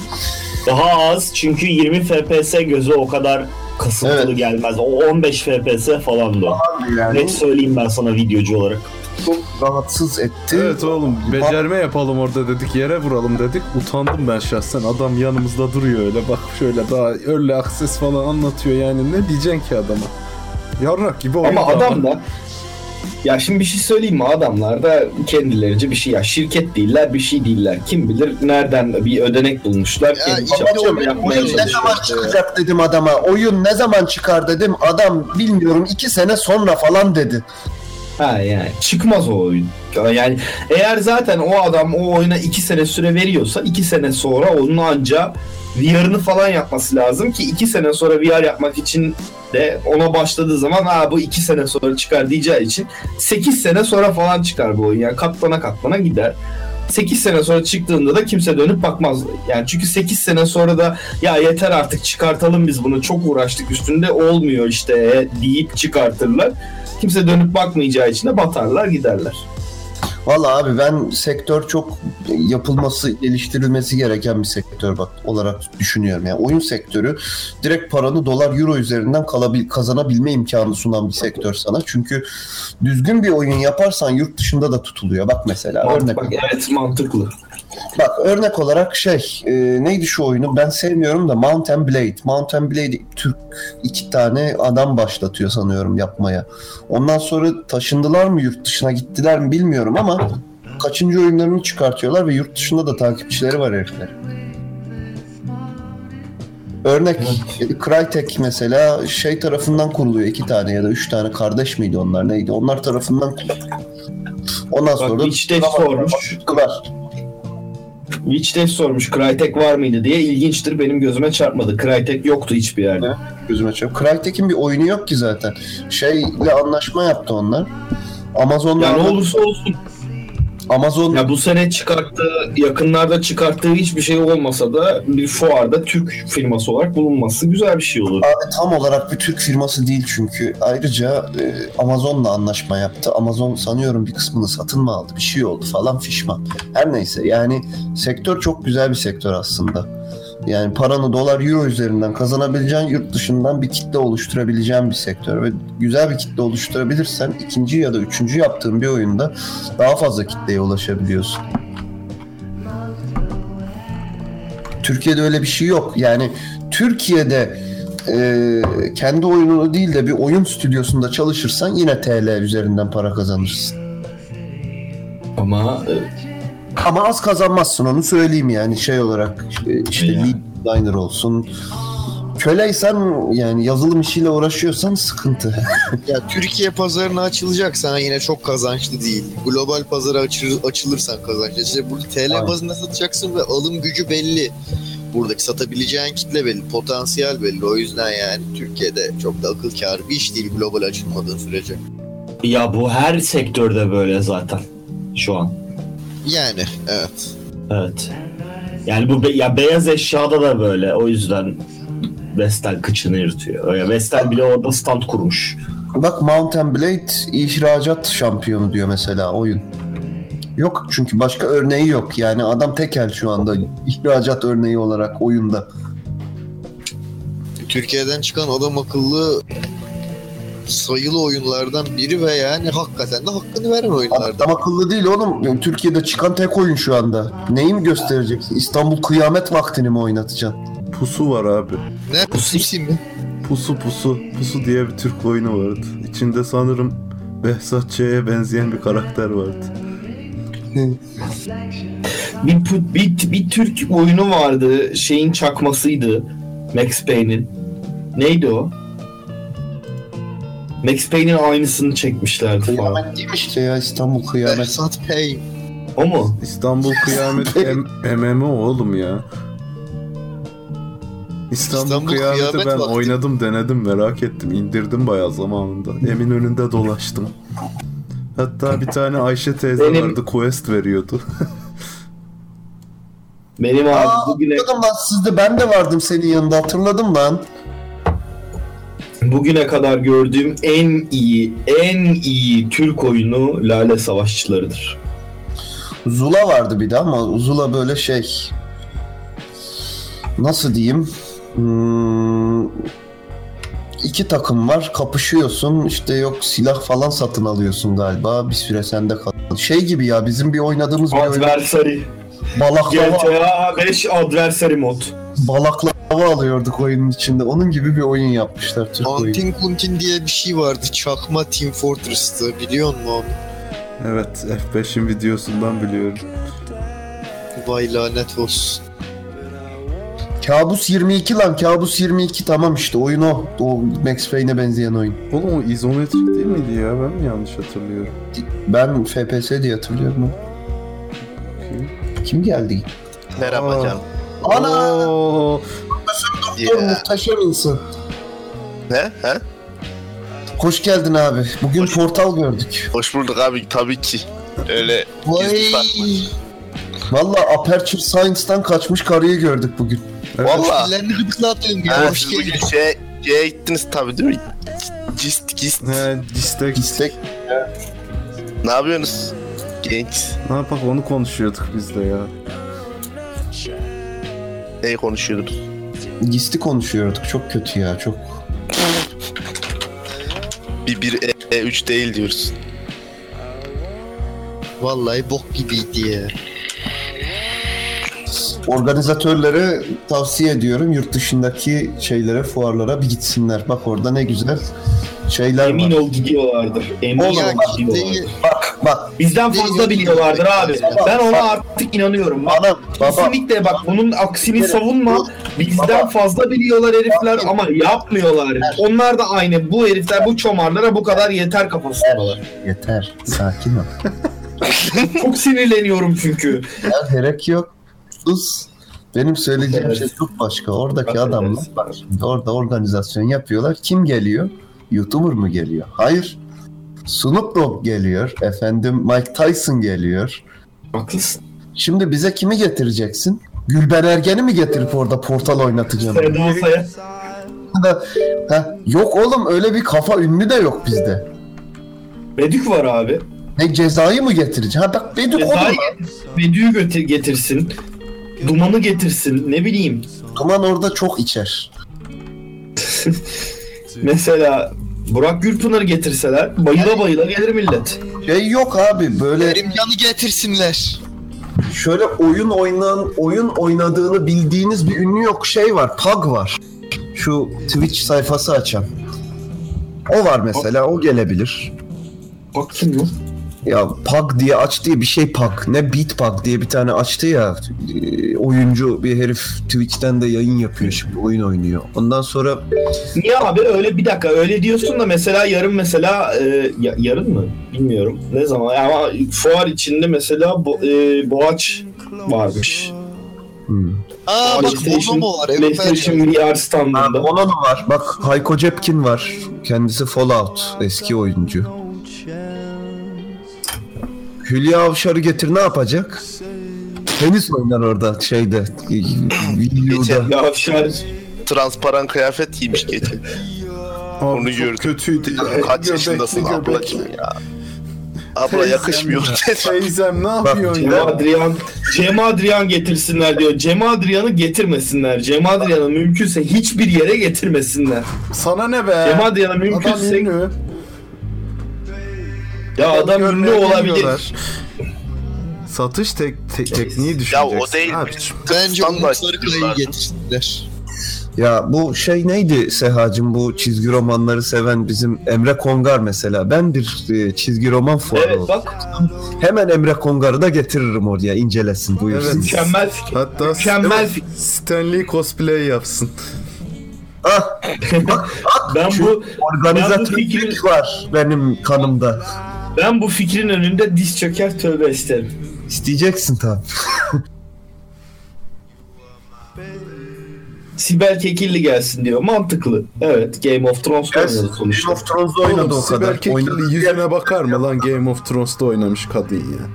Daha az çünkü 20 FPS göze o kadar kasıntılı
Evet.
gelmez. O 15 FPS falandı. o.
Yani
Net söyleyeyim ben sana videocu olarak.
Çok rahatsız etti.
Evet oğlum becerme yapalım orada dedik yere vuralım dedik. Utandım ben şahsen adam yanımızda duruyor öyle bak şöyle daha early access falan anlatıyor yani ne diyeceksin ki adama? Yarrak gibi oyun
Ama adam da ya şimdi bir şey söyleyeyim mi? Adamlar da kendilerince bir şey ya şirket değiller, bir şey değiller. Kim bilir nereden bir ödenek bulmuşlar.
Ya,
kendi
işte
çaplarında
oyun-
yapmaya
Oyun ne zaman çıkacak dedim adama. Oyun ne zaman çıkar dedim. Adam bilmiyorum iki sene sonra falan dedi.
Ha yani çıkmaz o oyun. Yani eğer zaten o adam o oyuna 2 sene süre veriyorsa 2 sene sonra onun anca VR'ını falan yapması lazım ki 2 sene sonra VR yapmak için de ona başladığı zaman ha bu 2 sene sonra çıkar diyeceği için 8 sene sonra falan çıkar bu oyun. Yani katlana katlana gider. 8 sene sonra çıktığında da kimse dönüp bakmaz. Yani çünkü 8 sene sonra da ya yeter artık çıkartalım biz bunu çok uğraştık üstünde olmuyor işte deyip çıkartırlar. Kimse dönüp bakmayacağı için de batarlar giderler.
Valla abi ben sektör çok yapılması, geliştirilmesi gereken bir sektör bak olarak düşünüyorum. Yani oyun sektörü direkt paranı dolar, euro üzerinden kalabil, kazanabilme imkanı sunan bir sektör sana. Çünkü düzgün bir oyun yaparsan yurt dışında da tutuluyor. Bak mesela örnek
Bak, evet mantıklı.
Bak örnek olarak şey e, neydi şu oyunu ben sevmiyorum da Mountain Blade. Mountain Blade Türk iki tane adam başlatıyor sanıyorum yapmaya. Ondan sonra taşındılar mı yurt dışına gittiler mi bilmiyorum ama kaçıncı oyunlarını çıkartıyorlar ve yurt dışında da takipçileri var herifler. Örnek Crytek mesela şey tarafından kuruluyor iki tane ya da üç tane kardeş miydi onlar neydi? Onlar tarafından kuruluyor. Ondan
Bak
sonra
Witch Death sormuş.
tuttular.
Witch Death sormuş Crytek var mıydı diye ilginçtir benim gözüme çarpmadı. Crytek yoktu hiçbir yerde.
gözüme çarpıyor. Crytek'in bir oyunu yok ki zaten. Şeyle anlaşma yaptı onlar. Amazon'la
Ya ne olursa olsun
Amazon
ya bu sene çıkarttığı yakınlarda çıkarttığı hiçbir şey olmasa da bir fuarda Türk firması olarak bulunması güzel bir şey olur.
abi tam olarak bir Türk firması değil çünkü. Ayrıca e, Amazon'la anlaşma yaptı. Amazon sanıyorum bir kısmını satın mı aldı? Bir şey oldu falan fişman. Her neyse yani sektör çok güzel bir sektör aslında. Yani paranı dolar euro üzerinden kazanabileceğin yurt dışından bir kitle oluşturabileceğin bir sektör ve güzel bir kitle oluşturabilirsen ikinci ya da üçüncü yaptığın bir oyunda daha fazla kitleye ulaşabiliyorsun. Türkiye'de öyle bir şey yok. Yani Türkiye'de e, kendi oyununu değil de bir oyun stüdyosunda çalışırsan yine TL üzerinden para kazanırsın.
Ama e,
Ama az kazanmazsın onu söyleyeyim yani şey olarak e, işte lead designer olsun. Köleysen yani yazılım işiyle uğraşıyorsan sıkıntı.
Ya Türkiye pazarına açılacaksan yine çok kazançlı değil. Global pazara açır, açılırsan kazançlı. İşte burada TL
Aynen.
bazında satacaksın ve alım gücü belli. Buradaki satabileceğin kitle belli, potansiyel belli. O yüzden yani Türkiye'de çok da akıl kârı bir iş değil global açılmadığın sürece.
Ya bu her sektörde böyle zaten şu an.
Yani evet.
Evet. Yani bu be- ya beyaz eşyada da böyle. O yüzden Vestel kıçını yırtıyor. Ya Vestel bile orada stand kurmuş.
Bak Mountain Blade ihracat şampiyonu diyor mesela oyun. Yok çünkü başka örneği yok. Yani adam tekel şu anda ihracat örneği olarak oyunda.
Türkiye'den çıkan adam akıllı sayılı oyunlardan biri ve yani hakikaten de hakkını veren oyunlardan.
Adam akıllı değil oğlum. Yani Türkiye'de çıkan tek oyun şu anda. Neyi mi göstereceksin? İstanbul kıyamet vaktini mi oynatacaksın?
Pusu var abi.
Ne? Pusi mi?
Pusu Pusu. Pusu diye bir Türk oyunu vardı. İçinde sanırım Behzat Ç'ye benzeyen bir karakter vardı.
bir, bir, bir Türk oyunu vardı şeyin çakmasıydı Max Payne'in. Neydi o? Max Payne'in aynısını çekmişlerdi falan.
Kıyamet değil mi işte ya İstanbul kıyamet.
Behzat Pay.
O mu?
İstanbul Kıyamet M- MMO oğlum ya. İstanbul,
İstanbul
Kıyameti
Kıyamet
ben
vakti.
oynadım denedim merak ettim indirdim bayağı zamanında. Emin önünde dolaştım. Hatta bir tane Ayşe teyze
Benim-
vardı quest veriyordu.
Benim abi
Aa,
bugüne
hatırladım lan sizde ben de vardım senin yanında hatırladım lan.
Bugüne kadar gördüğüm en iyi en iyi Türk oyunu Lale Savaşçılarıdır.
Zula vardı bir de ama Zula böyle şey nasıl diyeyim Hmm, iki takım var kapışıyorsun işte yok silah falan satın alıyorsun galiba bir süre sende kal. Şey gibi ya bizim bir oynadığımız bir oyun
Adversary.
balaklava,
GTA 5 Adversary mod.
balaklava alıyorduk oyunun içinde. Onun gibi bir oyun yapmışlar Türk oyunu.
Antin Kuntin diye bir şey vardı. Çakma Team Fortress'tı. Biliyor musun onu?
evet F5'in videosundan biliyorum.
Vay lanet olsun.
Kabus 22 lan Kabus 22 tamam işte oyun o. O Max Payne'e benzeyen oyun.
Oğlum o izometrik değil miydi ya? Ben mi yanlış hatırlıyorum?
Ben FPS diye hatırlıyorum. Kim geldi?
Merhaba canım.
Ana!
Oo,
Doktor
Ya.
muhteşem insan.
Ne? He?
Hoş geldin abi. Bugün portal gördük.
Hoş bulduk abi tabii ki. Öyle
Vay.
Valla Aperture Science'dan kaçmış karıyı gördük bugün.
Valla.
Ellerini gıdıklatıyorsun ya.
Ha,
Hoş
siz bugün şey, şeye gittiniz tabii değil mi? Gist gist.
he, distek.
İstek.
Ne yapıyorsunuz? Genç.
Ne yapak onu konuşuyorduk biz de ya.
Neyi konuşuyordunuz?
Gisti konuşuyorduk. Çok kötü ya. Çok.
Bir, bir E, E3 değil diyoruz.
Vallahi bok gibiydi ya.
Organizatörlere tavsiye ediyorum. Yurt dışındaki şeylere, fuarlara bir gitsinler. Bak orada ne güzel şeyler
Emin
var.
ol gidiyorlardır. Emin ol gidiyorlardır.
Bak
Bizden fazla biliyorlardır abi. Ben ona artık inanıyorum. Bak,
anam.
Kesinlikle bak bunun aksini savunma. Bizden fazla biliyorlar herifler ama yapmıyorlar. Onlar da aynı. Bu herifler bu çomarlara bu kadar yeter kafasındalar.
Yeter. Sakin ol.
Çok sinirleniyorum çünkü.
Ya gerek yok. Sus. Benim söyleyeceğim
Evet.
şey çok başka. Oradaki
Bak,
adamlar bak orada organizasyon yapıyorlar. Kim geliyor? YouTuber mı geliyor? Hayır. Snoop Dogg geliyor. Efendim Mike Tyson geliyor.
Haklısın.
Şimdi bize kimi getireceksin? Gülben Ergen'i mi getirip orada portal oynatacağım?
Seda Sayan.
Da- ha, yok oğlum öyle bir kafa ünlü de yok bizde.
Bedük var abi.
Ne cezayı mı getireceğim? Ha bak Bedük
Cezayı
oğlum.
Bedü'yü götür, getirsin. Dumanı getirsin. Ne bileyim.
Duman orada çok içer.
Mesela Burak Gürpınar'ı getirseler bayıla bayıla gelir millet.
Şey yok abi böyle
Kerimcan'ı getirsinler.
şöyle oyun oynan oyun oynadığını bildiğiniz bir ünlü yok şey var Pug var şu Twitch sayfası açan o var mesela o gelebilir
Bak kim?
Ya Pug diye aç diye bir şey Pug. Ne Beat Pug diye bir tane açtı ya. E, oyuncu bir herif Twitch'ten de yayın yapıyor şimdi oyun oynuyor. Ondan sonra
Niye abi? Öyle bir dakika. Öyle diyorsun da mesela yarın mesela e, ya- yarın mı? Bilmiyorum. Ne zaman? Ama fuar içinde mesela bo, e, Boğaç varmış.
hmm.
Aa bak
PlayStation-
mu var? Evet,
PlayStation VR
Ha,
standında.
Onun var. Bak Hayko Cepkin var. Kendisi Fallout eski oyuncu Hülya Avşar'ı getir ne yapacak? Tenis oynar orada şeyde.
Ya Afşar
Transparan kıyafet giymiş.
Abi
Onu
çok
gördüm.
kötüydü ya.
Kaç yaşındasın ablacığım ya? Abla yakışmıyor dedi.
Teyzem ne yapıyorsun
Cem
ya?
Adrian, Cem Adrian getirsinler diyor. Cem Adrian'ı getirmesinler. Cem Adrian'ı mümkünse hiçbir yere getirmesinler.
Sana ne be?
Cem Adrian'ı
Adam
mümkünse
ünlü.
Ya adam ünlü olabilir.
Satış tek, te- tekniği
Ya
düşüneceksin.
o değil.
abiciğim.
Bence Sarıkaya'yı
yıllardır.
getirsinler.
Ya bu şey neydi Sehacım bu çizgi romanları seven bizim Emre Kongar mesela. Ben bir e, çizgi roman fuarı
Evet bak
Hemen Emre Kongar'ı da getiririm oraya incelesin buyursun.
Evet.
mükemmel fikir.
Hatta
Mükemmel fikir.
Stanley cosplay yapsın.
Ah,
Ben bu
organizatörlük
fikri-
var benim kanımda.
Ben bu fikrin önünde diz çöker tövbe isterim.
İsteyeceksin tabii.
Sibel Kekilli gelsin diyor. Mantıklı. Evet Game of Thrones
Gelsin.
oynadı sonuçta.
Game of Thrones'da oynadı
Oğlum
o kadar.
Sibel
Oynadı.
Kekilli yüzüne bakar mı lan Game of Thrones'ta oynamış kadın ya.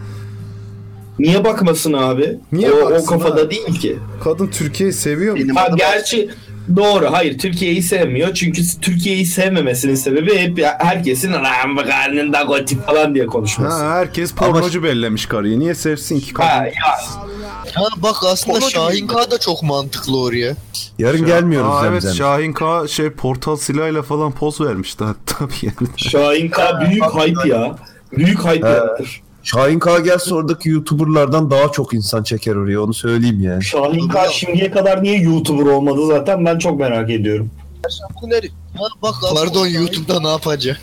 Niye bakmasın abi?
Niye
o, o kafada
ha?
değil ki.
Kadın Türkiye'yi seviyor mu?
Benim
Ha,
adım
gerçi doğru. Hayır Türkiye'yi sevmiyor. Çünkü Türkiye'yi sevmemesinin sebebi hep herkesin "Lan bu karnında gotik falan diye konuşması.
Ha, herkes pornocu bellemiş karıyı. Niye sevsin ki kadın?
Ha, ya,
Ha bak aslında
Onu
Şahin. K da çok mantıklı oraya.
Yarın gelmiyoruz
Aa, evet. Şahin K şey portal silahıyla falan poz vermişti hatta bir yerde.
Şahin K büyük hype ya. Büyük hype
Ha. Şahin K gelse oradaki YouTuber'lardan daha çok insan çeker oraya onu söyleyeyim yani.
Şahin K şimdiye kadar niye YouTuber olmadı zaten ben çok merak ediyorum.
Ha bak Pardon YouTube'da ne yapacak?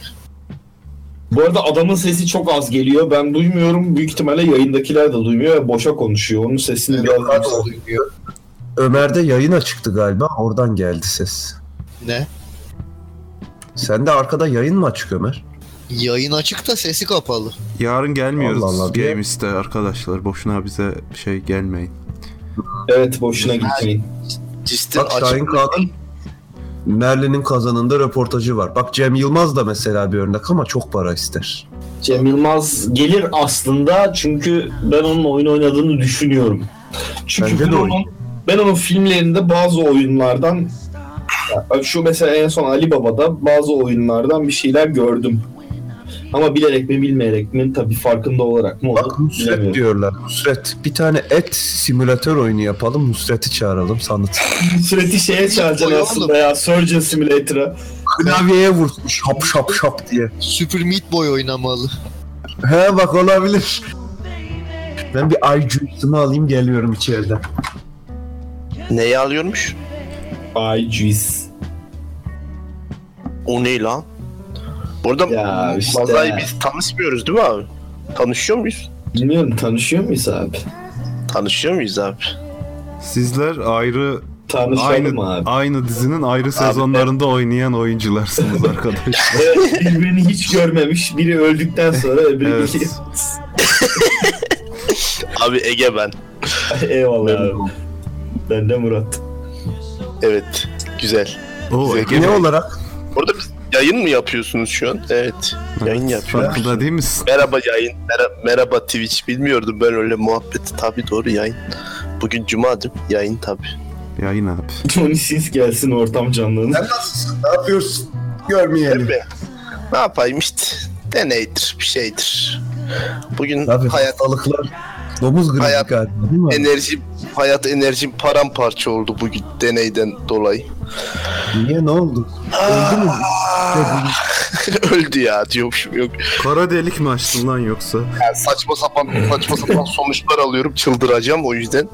Bu arada adamın sesi çok az geliyor. Ben duymuyorum. Büyük ihtimalle yayındakiler de duymuyor ve boşa konuşuyor. Onun sesini biraz
Yok, duymuyor.
Ömer'de yayın açıktı galiba. Oradan geldi ses.
Ne?
Sende arkada yayın mı açık Ömer?
Yayın açık da sesi kapalı.
Yarın gelmiyoruz
Allah Allah.
Games'te arkadaşlar. Boşuna bize şey gelmeyin.
Evet boşuna gitmeyin.
Cistin
Bak Şahin. Kağan'ın Merlin'in kazanında röportajı var. Bak Cem Yılmaz da mesela bir örnek ama çok para ister.
Cem Yılmaz gelir aslında çünkü ben onun oyun oynadığını düşünüyorum. Çünkü
Bence
ben
de
onun, ben onun filmlerinde bazı oyunlardan ya şu mesela en son Ali Baba'da bazı oyunlardan bir şeyler gördüm. Ama bilerek mi bilmeyerek mi tabii farkında olarak mı
Bak Nusret diyorlar. Nusret bir tane et simülatör oyunu yapalım. Nusret'i çağıralım sanat.
Süreti şeye çağıracaksın aslında ya Surgeon Simulator'a.
Klavyeye vur şap şap şap diye.
Super Meat Boy oynamalı.
He bak olabilir. Ben bir ay juice'ımı alayım geliyorum içeriden.
Neyi alıyormuş?
Ay jeez.
O ne lan? Burada
Ya işte.
Mazayı biz tanışmıyoruz değil mi abi? Tanışıyor muyuz?
Bilmiyorum tanışıyor muyuz abi?
Tanışıyor muyuz abi?
Sizler ayrı
Tanışalım
aynı
abi.
aynı dizinin ayrı sezonlarında oynayan oyuncularsınız arkadaşlar.
Evet, birbirini hiç görmemiş. Biri öldükten sonra öbürü
Evet.
Abi Ege ben.
Eyvallah abi. Ben de Murat.
Evet. Güzel.
Oo Ege
Ne
Bey,
olarak?
Burada biz yayın mı yapıyorsunuz şu an? Evet. Yayın yapıyoruz.
farkında değil misin?
Merhaba yayın. Mera- merhaba Twitch. Bilmiyordum ben öyle muhabbeti. Tabi doğru yayın. Bugün cuma değil mi? Yayın tabi.
Yayın abi.
Johnny Sins gelsin ortam canlılığına.
Sen nasılsın? Ne yapıyorsun? Görmeyelim.
Ne yapayım işte. Deneydir, bir şeydir. Bugün
Tabii
hayat
hastalıklar. Domuz gribi
Hayat-
galiba değil mi?
enerji, hayat enerjim paramparça oldu bugün deneyden dolayı.
Niye ne oldu? Öldü mü?
Öldü ya diyormuşum yok.
Kara delik mi açtın lan yoksa?
Yani saçma sapan saçma sapan sonuçlar alıyorum çıldıracağım o yüzden.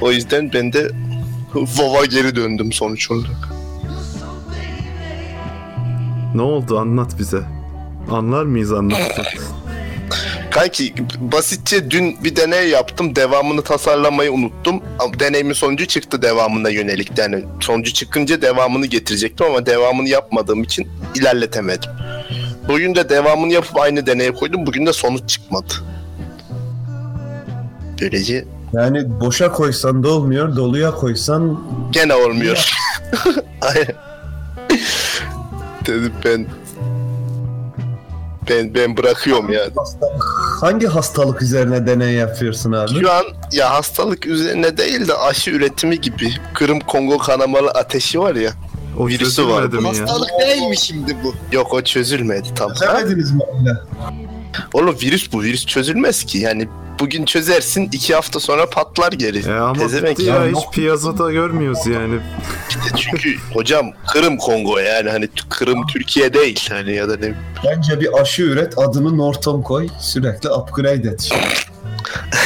O yüzden ben de WoW'a geri döndüm sonuç olarak.
Ne oldu anlat bize. Anlar mıyız anlattın?
Kanki basitçe dün bir deney yaptım. Devamını tasarlamayı unuttum. Deneyimin sonucu çıktı devamına yönelik. Yani sonucu çıkınca devamını getirecektim ama devamını yapmadığım için ilerletemedim. Bugün de devamını yapıp aynı deneye koydum. Bugün de sonuç çıkmadı. Böylece
Yani boşa koysan da olmuyor, doluya koysan
gene olmuyor. Aynen. Dedim ben ben ben bırakıyorum yani.
hastalık. Hangi hastalık üzerine deney yapıyorsun abi?
Şu an ya hastalık üzerine değil de aşı üretimi gibi. Kırım Kongo kanamalı ateşi var ya.
O
Virüsü var.
ya?
Hastalık değil mi şimdi bu?
Yok o çözülmedi tam.
Demediniz mi?
Oğlum virüs bu. Virüs çözülmez ki. Yani bugün çözersin iki hafta sonra patlar geri.
E ama bitti ya,
ya.
hiç piyasada görmüyoruz yani.
Çünkü hocam Kırım Kongo yani hani Kırım Türkiye değil. Hani ya da ne
Bence bir aşı üret, adını Norton koy, sürekli upgrade et.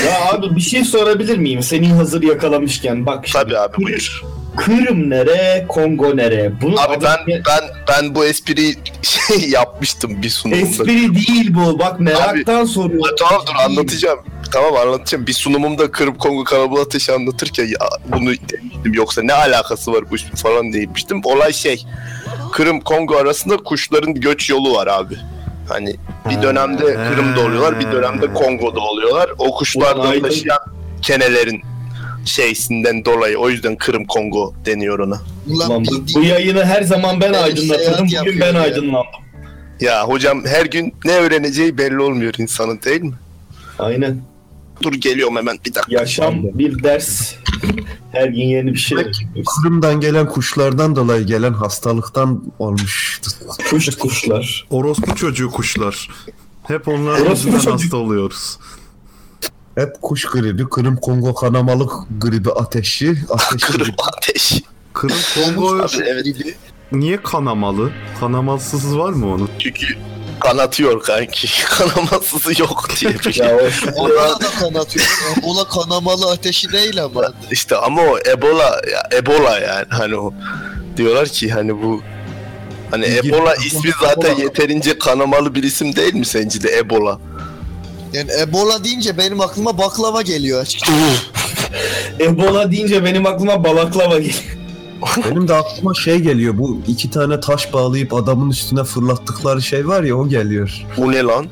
Ya abi bir şey sorabilir miyim? Seni hazır yakalamışken. Bak şimdi.
Tabii abi buyur.
Kırım nere, Kongo nere? Bunu
Abi
adam-
ben ben ben bu espriyi şey yapmıştım bir sunumda.
Espri değil bu. Bak meraktan soruyorum.
Ha, tamam dur anlatacağım. Tamam anlatacağım. Bir sunumumda Kırım Kongo kanalı ateşi anlatırken ya bunu demiştim. Yoksa ne alakası var bu işin falan demiştim. Olay şey. Kırım Kongo arasında kuşların göç yolu var abi. Hani bir dönemde Kırım'da oluyorlar, bir dönemde Kongo'da oluyorlar. O kuşlardan taşıyan kenelerin şeysinden dolayı o yüzden Kırım Kongo deniyor ona.
Ulan
Ulan bu, bu yayını her zaman ben
Ben
aydınlatırdım. Bugün ben
ya.
aydınlandım.
Ya hocam her gün ne öğreneceği belli olmuyor insanın değil mi?
Aynen.
Dur geliyorum hemen bir dakika.
Yaşam bir ders. Her gün yeni bir şey.
Kırım'dan gelen kuşlardan dolayı gelen hastalıktan olmuştu.
Kuş kuşlar.
Orospu çocuğu kuşlar. Hep onlar yüzünden
çocuğu.
hasta oluyoruz.
Hep kuş gribi, Kırım Kongo kanamalık gribi ateşi, ateşi
Kırım
gribi.
ateş.
Kırım Kongo
Abi evet
niye kanamalı? Kanamalsız var mı onun?
çünkü kanatıyor kanki. Kanamasızı yok diye bir şey.
Ebola da kanatıyor. Ebola kanamalı ateşi değil ama.
İşte ama o Ebola ya Ebola yani hani o diyorlar ki hani bu hani
İlginç.
Ebola ismi zaten
Ebola.
yeterince kanamalı bir isim değil mi sence de Ebola?
Yani Ebola deyince benim aklıma baklava geliyor açıkçası.
Ebola deyince benim aklıma balaklava geliyor.
Benim de aklıma şey geliyor. Bu iki tane taş bağlayıp adamın üstüne fırlattıkları şey var ya o geliyor.
Bu ne lan?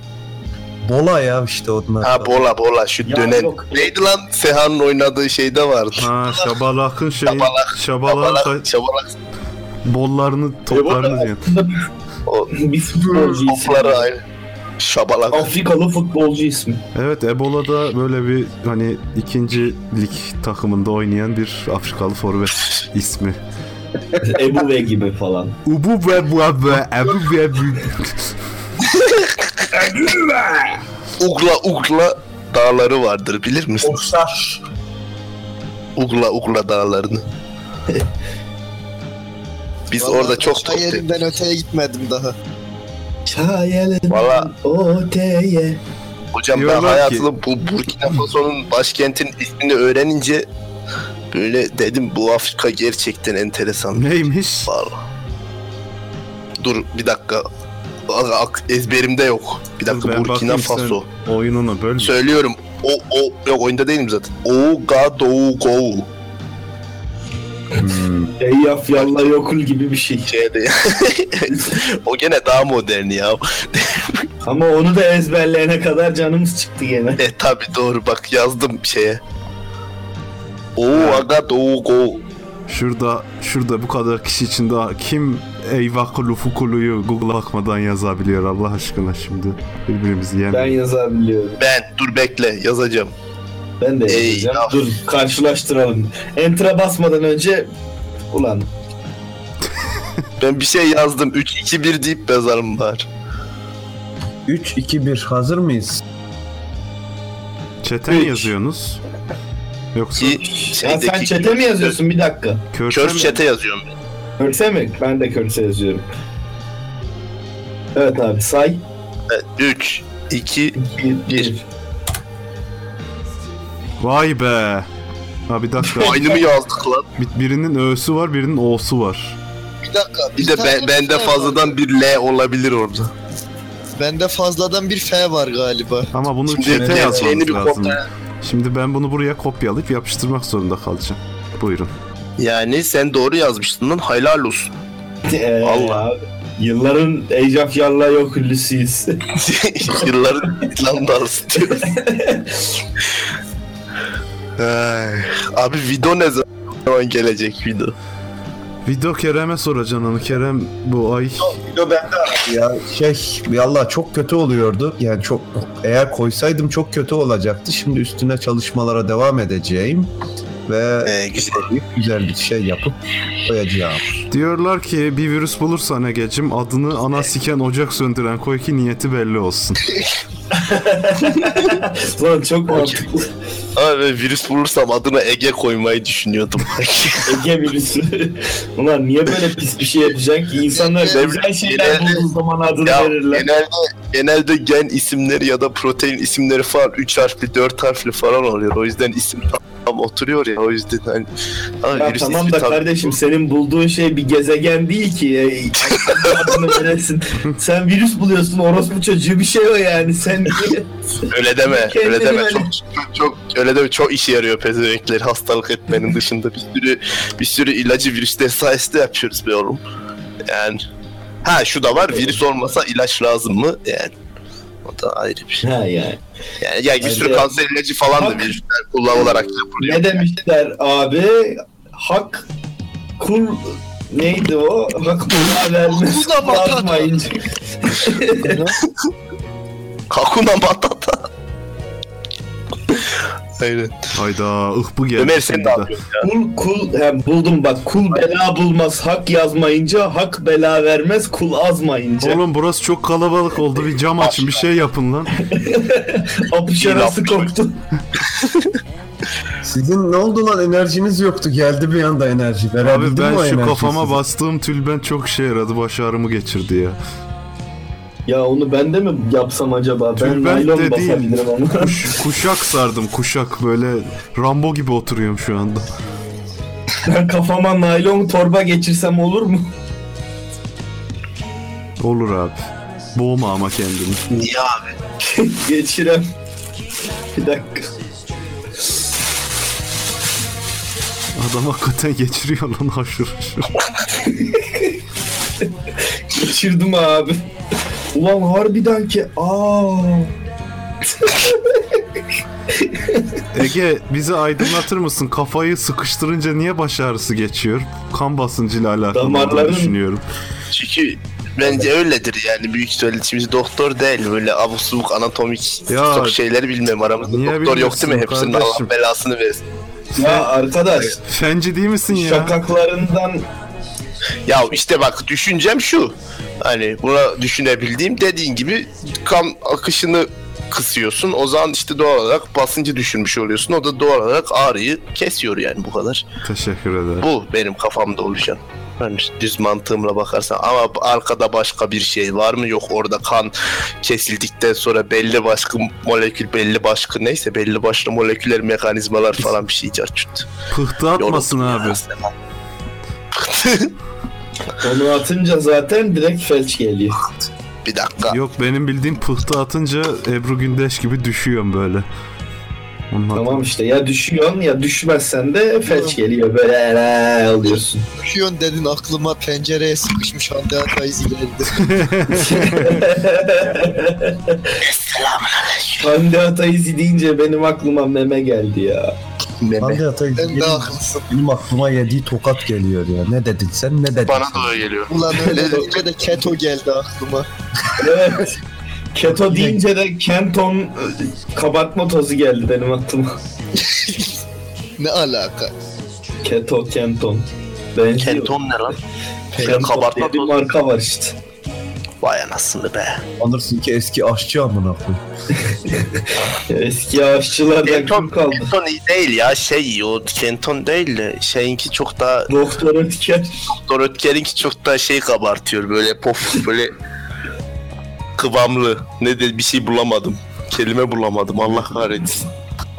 Bola ya işte onlar.
Ha bola bola şu
Ya
dönen.
yok.
Neydi lan Seha'nın oynadığı şeyde vardı.
Ha şabalakın şeyi
Şabalak, Şabalak,
ta-
şabalak
bollarını toplarını diyor.
o
bir futbolcu ismi.
topları aynı. Şabalak.
Afrikalı futbolcu ismi.
Evet Ebola'da böyle bir hani ikinci lig takımında oynayan bir Afrikalı forvet ismi.
Ebu ve gibi falan.
Ubu ve bu ve ebu ve bu.
Ugla Ugla dağları vardır bilir misin?
Oksar.
Ugla Ugla dağlarını. Biz
Vallahi
orada çok top
yerinden öteye gitmedim daha.
Çayelen
Valla
oteye.
hocam ben
Diyorlar ki-
hayatımda bu Burkina Faso'nun başkentin ismini öğrenince böyle dedim bu Afrika gerçekten enteresan.
Neymiş?
Vallahi. Dur bir dakika. Ak- Ezberimde yok. Bir dakika
Ben
Burkina
bakayım
Faso.
oyununu böl.
Söylüyorum. O o yok oyunda değilim zaten. Ouagadougou.
Hmm.
Eyyaf yalla yokul gibi bir şey.
Şeyde. o gene daha modern ya.
Ama onu da ezberleyene kadar canımız çıktı gene.
E tabi doğru bak yazdım şeye. Ouagadougou.
Şurada şurada bu kadar kişi içinde kim Eyvakulu Fukulu'yu Google'a bakmadan yazabiliyor Allah aşkına şimdi birbirimizi
Ben
yemeyin.
yazabiliyorum.
Ben dur bekle yazacağım.
Ben de
Ey, yapacağım.
Dur karşılaştıralım. Enter'a basmadan önce ulan
Ben bir şey yazdım. 3-2-1 deyip yazarım var.
3, 2, 1 hazır mıyız?
Çete mi yazıyorsunuz? Yoksa
Ki
ya sen çete mi yazıyorsun bir dakika?
körse
Kör
mi?
çete yazıyorum. ben.
Körse mi? Ben de körse yazıyorum. Evet abi say.
Evet, 3, 2, 1.
Vay be. Ha bir dakika.
aynı mı yazdık lan?
Bir- birinin ö'sü var birinin o'su var.
Bir dakika.
Bir de ben, bende fazladan bir L olabilir orada.
Bende fazladan bir F var galiba.
Ama bunu
Şimdi
yazmanız
bir
lazım.
kopya-
Şimdi ben bunu buraya kopyalayıp yapıştırmak zorunda kalacağım. Buyurun.
Yani sen doğru yazmıştın lan helal olsun.
Ee,
Allah.
Yılların ecaf yalla yokullüsüyüz.
Yılların İrlanda'sı diyoruz. Ay, Abi video ne zaman gelecek video?
Video Kerem'e soracaksın onu. Kerem bu ay
Video bende abi ya. Şey valla çok kötü oluyordu. Yani çok eğer koysaydım çok kötü olacaktı. Şimdi üstüne çalışmalara devam edeceğim ve
Ee, güzel.
güzel bir şey yapıp koyacağım.
diyorlar ki bir virüs bulursan Ege'cim adını ana siken ocak söndüren koy ki niyeti belli olsun.
Lan çok mantıklı.
Abi virüs bulursam adına Ege koymayı düşünüyordum.
Ege virüsü. Ulan niye böyle pis bir şey yapacaksın ki? İnsanlar güzel şeyler
genelde-
bulduğu zaman adını
ya
verirler.
genelde, genelde gen isimleri ya da protein isimleri falan 3 harfli 4 harfli falan oluyor. O yüzden isim tam oturuyor ya o yüzden hani Abi
Ya
virüs
tamam da
tam-
kardeşim senin bulduğun şey bir gezegen değil ki. Veresin. Sen virüs buluyorsun orospu çocuğu bir şey o yani. Sen
öyle deme öyle deme çok, çok, çok öyle deme çok işe yarıyor pezevenkleri hastalık etmenin dışında bir sürü bir sürü ilacı virüsler sayesinde yapıyoruz be oğlum. Yani ha şu da var virüs olmasa ilaç lazım mı? Yani o da ayrı bir şey.
ha yani.
Yani, yani bir sürü
Ayrıca-
kanser ilacı falan da
Bak-
virüsler kullanılarak yapılıyor.
Ne demişler abi? Hak kul neydi o? Hak kula vermez.
Hakuna.
Yazmayınca.
Hakuna Matata. Aynen.
Hayda ıh bu geldi.
Ömer sen
de.
ya?
Kul kul he, buldum bak kul bela bulmaz hak yazmayınca hak bela vermez kul azmayınca.
Oğlum burası çok kalabalık oldu. Bir cam açın bir şey yapın lan.
Apış arası koktu.
Sizin ne oldu lan enerjiniz yoktu geldi bir anda enerji.
Abi
Verebildin mi o
ben şu
enerjiyi
kafama
size?
bastığım tülbent çok işe yaradı. Baş ağrımı geçirdi ya.
Ya onu ben de mi yapsam acaba? Ben
Tülbent
naylon
de değil.
basabilirim onu.
Kuş, kuşak sardım kuşak böyle Rambo gibi oturuyorum şu anda.
ben kafama naylon torba geçirsem olur mu?
Olur abi. Boğma ama kendini.
Niye abi?
Geçirem. Bir dakika.
Adam hakikaten geçiriyor lan haşır haşır.
Geçirdim abi. Ulan harbiden ki aa.
Ege bizi aydınlatır mısın? Kafayı sıkıştırınca niye baş ağrısı geçiyor? Kan basıncıyla alakalı olduğunu
Damarların-
düşünüyorum.
Çünkü bence öyledir yani büyük ihtimalle şimdi doktor değil böyle abuk subuk anatomik
Ya,
çok şeyleri bilmem aramızda
niye
doktor yok değil mi hepsinin? Allah belasını versin.
Ya arkadaş
Fenci değil misin ya?
şakaklarından
Ya işte bak düşüncem şu hani buna düşünebildiğim dediğin gibi kan akışını kısıyorsun o zaman işte doğal olarak basıncı düşürmüş oluyorsun o da doğal olarak ağrıyı kesiyor yani bu kadar.
Teşekkür ederim.
Bu benim kafamda oluşan. Yani düz mantığımla bakarsan ama arkada başka bir şey var mı yok orada kan kesildikten sonra belli başka molekül belli başka neyse belli başlı moleküler mekanizmalar falan bir şey çarçurt.
Pıhtı atmasın
Yoruldum
abi.
ya.
onu atınca zaten direkt felç geliyor.
bir dakika.
Yok benim bildiğim pıhtı atınca Ebru Gündeş gibi düşüyorum böyle. Onun
Tamam işte ya düşüyorsun ya düşmezsen de felç geliyor böyle ele alıyorsun.
Düşüyorsun dedin aklıma pencereye sıkışmış Hande Ataizi geldi.
Hande Ataizi deyince benim aklıma meme geldi ya.
Sen de
benim,
haklısın.
benim aklıma yediği tokat geliyor ya. Ne dedin sen ne dedin
Bana
sen?
da öyle geliyor.
Ulan öyle deyince de keto geldi aklıma.
Evet. Keto deyince de Kenton e, kabartma tozu geldi benim aklıma.
Ne alaka?
Keto, Kenton. Benziyor.
Kenton ne lan?
Kenton
kabartma
diye bir marka var işte.
Vay anasını be.
Anırsın ki eski aşçı amına.
Eski aşçılardan
Kenton,
kim kaldı?
Kenton iyi değil ya şey o Kenton değil de şeyinki çok daha
Doktor Ötker.
Doktor Ötker'inki çok daha şey kabartıyor böyle pof böyle kıvamlı. Ne de bir şey bulamadım. Kelime bulamadım Allah kahretsin.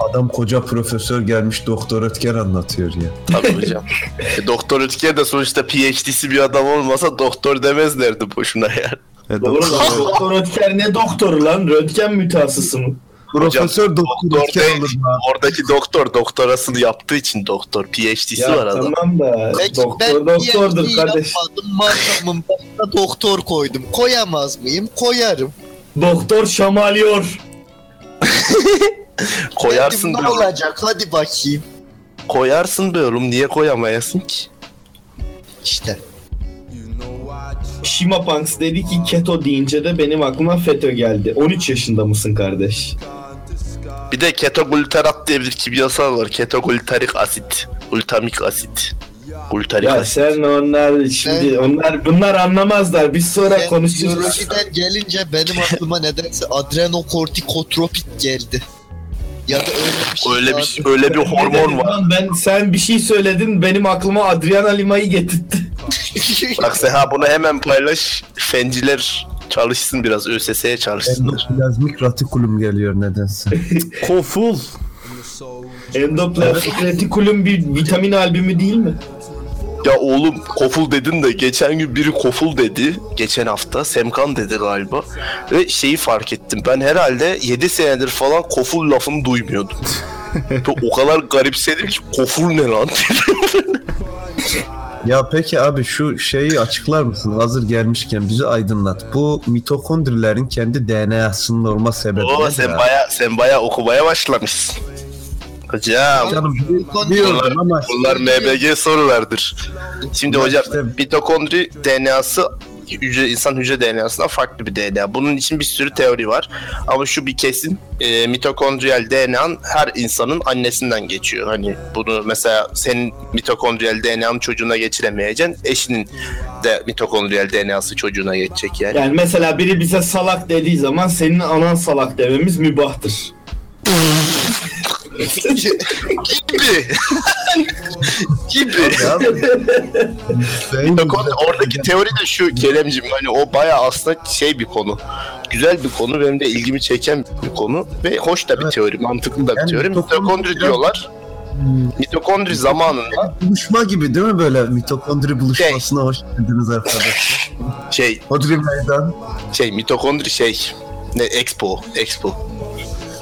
Adam koca profesör gelmiş doktor Ötker anlatıyor ya.
Tabii hocam. E, doktor Ötker de sonuçta PhD'si bir adam olmasa doktor demezlerdi boşuna yani.
E,
Doğru
doktor-
lan Doktor Ötker ne doktoru lan? Röntgen mütehassısı mı?
Profesör doktor
doktor
Ötker
değil.
olur lan.
Oradaki doktor doktorasını yaptığı için doktor. PhD'si
Ya
var adam.
tamam da
Peki
doktor
ben
doktordur kardeş.
yapmadım. Markamın başına doktor koydum. Koyamaz mıyım? Koyarım.
Doktor şamalıyor.
Koyarsın
Dedim, ne
oğlum.
olacak? Hadi bakayım.
Koyarsın oğlum. Niye koyamayasın ki?
İşte.
Shima Punks dedi ki keto deyince de benim aklıma FETÖ geldi. 13 yaşında mısın kardeş?
Bir de ketogluterat diye bir kimyasal var. Ketogluterik asit. Glutamik asit. Glutarik
Ya
asit.
sen onlar şimdi onlar bunlar anlamazlar. Biz sonra
Ben
konuşuruz.
biyolojiden gelince benim aklıma nedense adrenokortikotropik geldi. Ya da öyle bir şey.
Öyle bir öyle bir hormon var.
Ben sen bir şey söyledin benim aklıma Adriana Lima'yı getirdi.
Bak Seha bunu hemen paylaş. Fenciler çalışsın biraz. ÖSS'ye çalışsınlar.
Endoplazmik ratikulum geliyor nedense.
Koful.
Endoplastik retikulum bir vitamin albümü değil mi?
Ya oğlum koful dedin de geçen gün biri koful dedi. Geçen hafta Semkan dedi galiba. Ve şeyi fark ettim. Ben herhalde 7 senedir falan koful lafını duymuyordum. O kadar garipsedim ki koful ne lan?
Ya peki abi şu şeyi açıklar mısın? Hazır gelmişken bizi aydınlat. Bu mitokondrilerin kendi DNA'sının olma sebebi
Oo, sen
ya?
baya sen baya okumaya başlamışsın. Hocam
Canım biliyorum ama
bunlar MBG sorulardır. Şimdi
Ya
hocam
işte-
mitokondri DNA'sı hücre, insan hücre DNA'sından farklı bir DNA. Bunun için bir sürü teori var. Ama şu bir kesin e, mitokondriyal DNA'nın her insanın annesinden geçiyor. Hani bunu mesela senin mitokondriyal DNA'nın çocuğuna geçiremeyeceksin. Eşinin de mitokondriyal DNA'sı çocuğuna geçecek yani.
Yani mesela biri bize salak dediği zaman senin anan salak dememiz mübahtır.
Gibi. Gibi. Mitokondri, oradaki teori de şu Keremcim hani o baya aslında şey bir konu. Güzel bir konu benim de ilgimi çeken bir konu ve hoş da bir
Evet.
teori, mantıklı da bir
Yani
teori.
mitokondri
diyorlar. Mitokondri zamanında
buluşma gibi değil mi böyle mitokondri buluşmasına hoş geldiniz arkadaşlar.
şey
Hodri meydan.
şey mitokondri şey ne expo expo.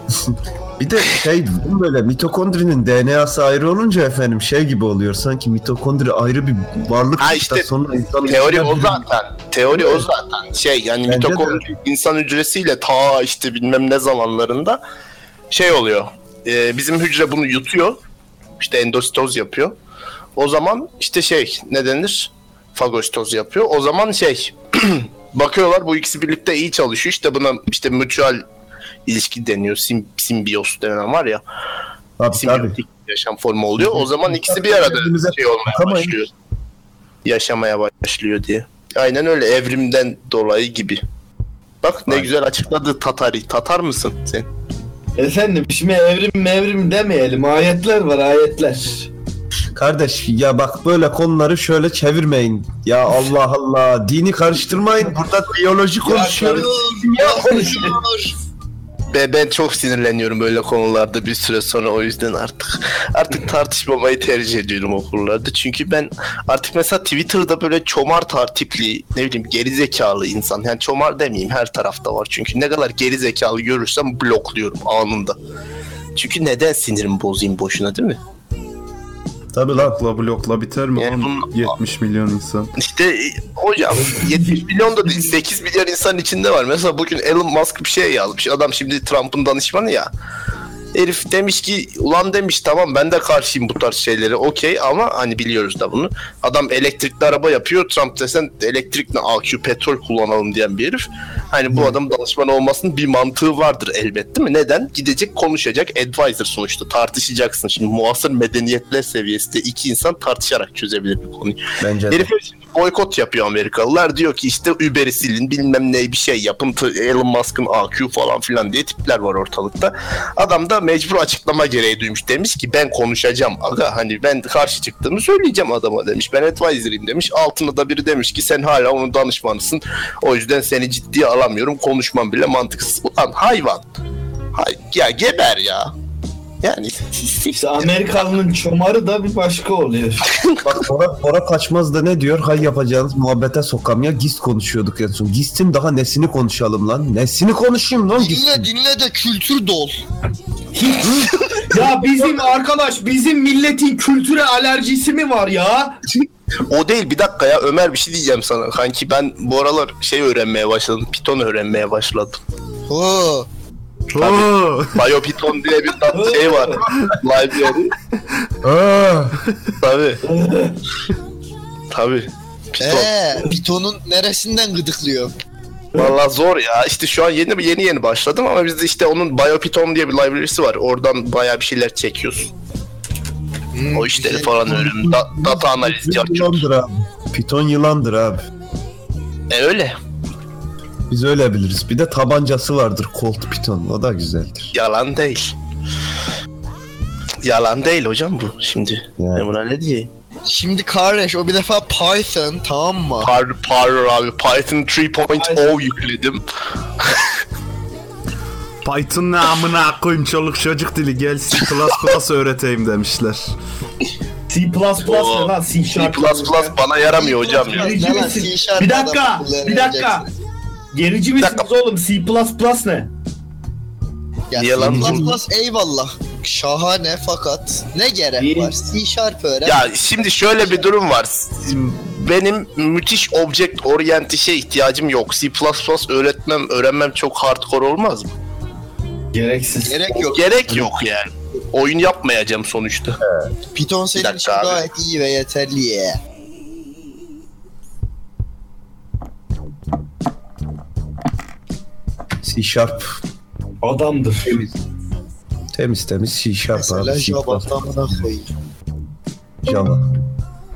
Bir de şey böyle mitokondrinin DNA'sı ayrı olunca efendim şey gibi oluyor. Sanki mitokondri ayrı bir varlık
Ha işte
sonra insan
Teori o zaten. Teori o zaten. Şey yani
Bence de.
mitokondri insan hücresiyle ta işte bilmem ne zamanlarında şey oluyor. Ee, bizim hücre bunu yutuyor. İşte endositoz yapıyor. O zaman işte şey ne denir? Fagositoz yapıyor. O zaman şey bakıyorlar bu ikisi birlikte iyi çalışıyor. İşte buna işte mutual ilişki deniyor. Sim, simbiyos denen var ya.
Tabii tabii.
Simbiyotik yaşam formu oluyor. O zaman ikisi bir arada şey olmaya başlıyor. Yaşamaya başlıyor diye. Aynen öyle evrimden dolayı gibi. Bak ne
Aynen.
güzel açıkladı Tatari. Tatar mısın sen?
Efendim şimdi evrim mevrim demeyelim. Ayetler var ayetler.
Kardeş ya bak böyle konuları şöyle çevirmeyin. Ya Allah Allah dini karıştırmayın. Burada biyoloji konuşuyoruz.
Ya konuşuyor.
Be, ben çok sinirleniyorum böyle konularda bir süre sonra o yüzden artık artık tartışmamayı tercih ediyorum okullarda. Çünkü ben artık mesela Twitter'da böyle çomar tipli ne bileyim geri zekalı insan yani çomar demeyeyim her tarafta var. Çünkü ne kadar geri zekalı görürsem blokluyorum anında. Çünkü neden sinirimi bozayım boşuna değil mi?
Tabii lan.
Blokla blokla biter mi
Yani bunun-
70 milyon insan.
İşte hocam 70 milyon da değil 8 milyar insan içinde var. Mesela bugün Elon Musk bir şey yazmış. Adam şimdi Trump'ın danışmanı ya. Herif demiş ki ulan demiş tamam ben de karşıyım bu tarz şeylere okey ama hani biliyoruz da bunu. Adam elektrikli araba yapıyor. Trump desen elektrikli AQ petrol kullanalım diyen bir herif. Hani bu adam danışman olmasının bir mantığı vardır elbet değil mi? Neden? Gidecek konuşacak advisor sonuçta tartışacaksın. Şimdi muasır medeniyetler seviyesinde iki insan tartışarak çözebilir bir konuyu.
Bence de.
Herif boykot yapıyor Amerikalılar. Diyor ki işte Uber'i silin bilmem ne bir şey yapın. Elon Musk'ın AQ falan filan diye tipler var ortalıkta. Adam da mecbur açıklama gereği duymuş. Demiş ki ben konuşacağım. Aga hani ben karşı çıktığımı söyleyeceğim adama demiş. Ben advisor'ıyım demiş. Altında da biri demiş ki sen hala onun danışmanısın. O yüzden seni ciddiye alamıyorum. Konuşmam bile mantıksız. Ulan hayvan. Hay ya geber ya. Yani
İşte Amerikalının çomarı da bir başka oluyor.
Bak Bora, Bora Kaçmaz da ne diyor? Hay yapacağınız muhabbete sokam ya. GIST konuşuyorduk en son. GIST'in daha nesini konuşalım lan? Nesini konuşayım lan
Dinle
GIST'in?
dinle de kültür dol.
ya bizim arkadaş bizim milletin kültüre alerjisi mi var ya?
O değil bir dakika ya Ömer bir şey diyeceğim sana. Kanki ben bu aralar şey öğrenmeye başladım. Python öğrenmeye başladım.
Oo.
Oo!
BioPython diye bir tat şey var. Library.
Aa,
Tabii. Tabii. Python.
Eee Python'un neresinden gıdıklıyor?
Valla zor ya. İşte şu an yeni yeni yeni başladım ama bizde işte onun BioPython diye bir library'si var. Oradan bayağı bir şeyler çekiyoruz.
Hmm,
O işleri
güzel.
falan öğreniyorum. Da- data analiz yapıyoruz.
yılandır abi. Python yılandır abi.
E öyle.
Biz öyle biliriz. Bir de tabancası vardır Colt Python. O da güzeldir.
Yalan değil. Yalan değil hocam bu şimdi.
Yani.
Ben buna ne diyeyim?
Şimdi kardeş o bir defa Python tamam mı?
Par, par abi Python 3.0 yükledim.
Python ne amına koyayım çoluk çocuk dili gel C++ öğreteyim demişler.
C++ ne lan C
C++
Sharp.
bana yaramıyor hocam ya.
Ne lan? C
Bir dakika, bir dakika. Gerici misiniz oğlum? C++ ne?
Ya
Niye lan
C++ eyvallah. Şahane fakat ne gerek
İyi.
var? C Sharp öğren.
Ya şimdi şöyle bir durum var. Benim müthiş object oriented ihtiyacım yok. C++ öğretmem, öğrenmem çok hardcore olmaz mı?
Gereksiz.
Gerek yok.
Gerek yok yani. Oyun yapmayacağım sonuçta.
Python senin
dakika
için
abi.
gayet iyi ve yeterli ya.
C Sharp.
Adamdır.
Temiz. Temiz temiz C Sharp
Mesela
abi.
Java tamına koyayım.
Java.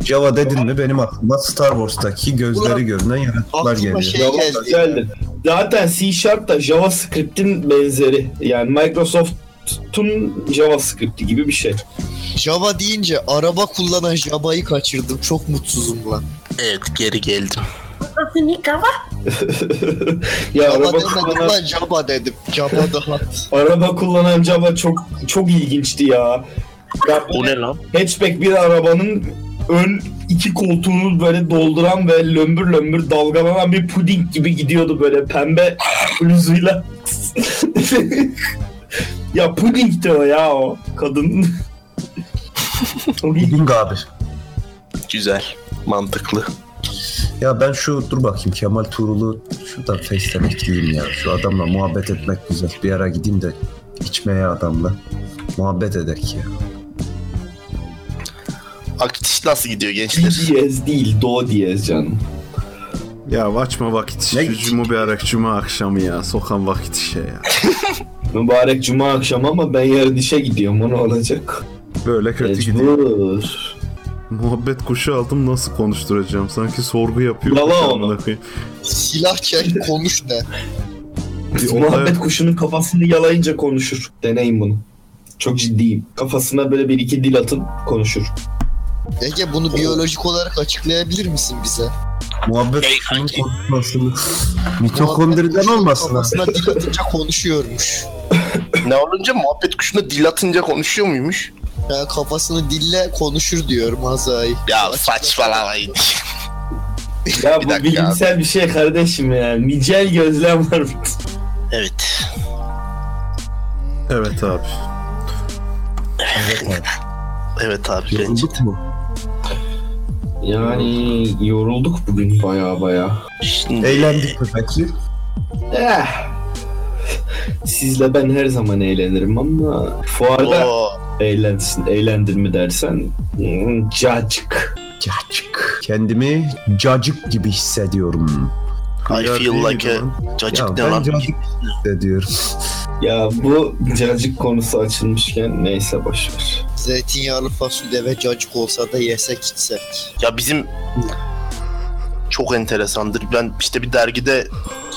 Java dedin mi benim aklıma Star Wars'taki gözleri
Ulan,
görünen yaratıklar geliyor.
şey-
Java
geldi.
güzeldir. Zaten C Sharp da JavaScript'in benzeri. Yani Microsoft'un JavaScript'i gibi bir şey.
Java deyince araba kullanan Java'yı kaçırdım. Çok mutsuzum lan.
Evet geri geldim.
ya
Java
araba kullanan,
lan Java dedim. Java daha.
araba kullanan Java çok çok ilginçti ya. ya
O ne lan?
hatchback bir arabanın ön iki koltuğunu böyle dolduran ve lömbür lömbür dalgalanan bir puding gibi gidiyordu böyle pembe bluzuyla. Ya puding de o ya o kadın.
Puding abi.
Güzel. Mantıklı.
Ya ben şu dur bakayım Kemal Tuğrul'u şuradan Face'ten ekleyeyim ya. Şu adamla muhabbet etmek güzel. Bir ara gideyim de içmeye adamla. Muhabbet edek ya.
Aktiş nasıl gidiyor gençler?
Diyez değil, do diyez canım.
Ya açma vakit
Ne?
işi. Mübarek cuma akşamı ya. Sokan vakit işe ya.
Mübarek cuma akşamı ama ben yarın işe gidiyorum. O ne olacak?
Böyle kötü gidiyor. Muhabbet kuşu aldım nasıl konuşturacağım? Sanki sorgu yapıyor.
Yala onu.
Silah çek konuş ne?
Bir
Muhabbet kuşunun kafasını yalayınca konuşur. Deneyin bunu. Çok ciddiyim. Kafasına böyle bir iki dil atın konuşur.
Ege bunu biyolojik olarak açıklayabilir misin bize?
Muhabbet
Ey
kuşunun konuşmasını. Mitokondriden olmasın ha.
Kafasına dil atınca konuşuyormuş.
Ne olunca muhabbet kuşuna dil atınca konuşuyor muymuş?
Ya kafasını dille konuşur diyorum Hazai.
Ya saçmalamayın.
Ya bu bilimsel bir şey kardeşim ya. Nicel gözlem var.
evet.
Evet abi.
Evet abi bence.
Yorulduk mu?
Yani yorulduk bugün baya baya.
Şimdi
Eğlendik mi peki?
Eh. Sizle ben her zaman eğlenirim ama fuarda
o
eğlensin, eğlendir mi dersen hmm, cacık.
Cacık. Kendimi cacık gibi hissediyorum.
I feel like a cacık
Ya
ne lan?
cacık hissediyorum.
Ya bu cacık konusu açılmışken neyse boşver.
Zeytinyağlı fasulye ve cacık olsa da yesek içsek.
Ya bizim çok enteresandır. Ben işte bir dergide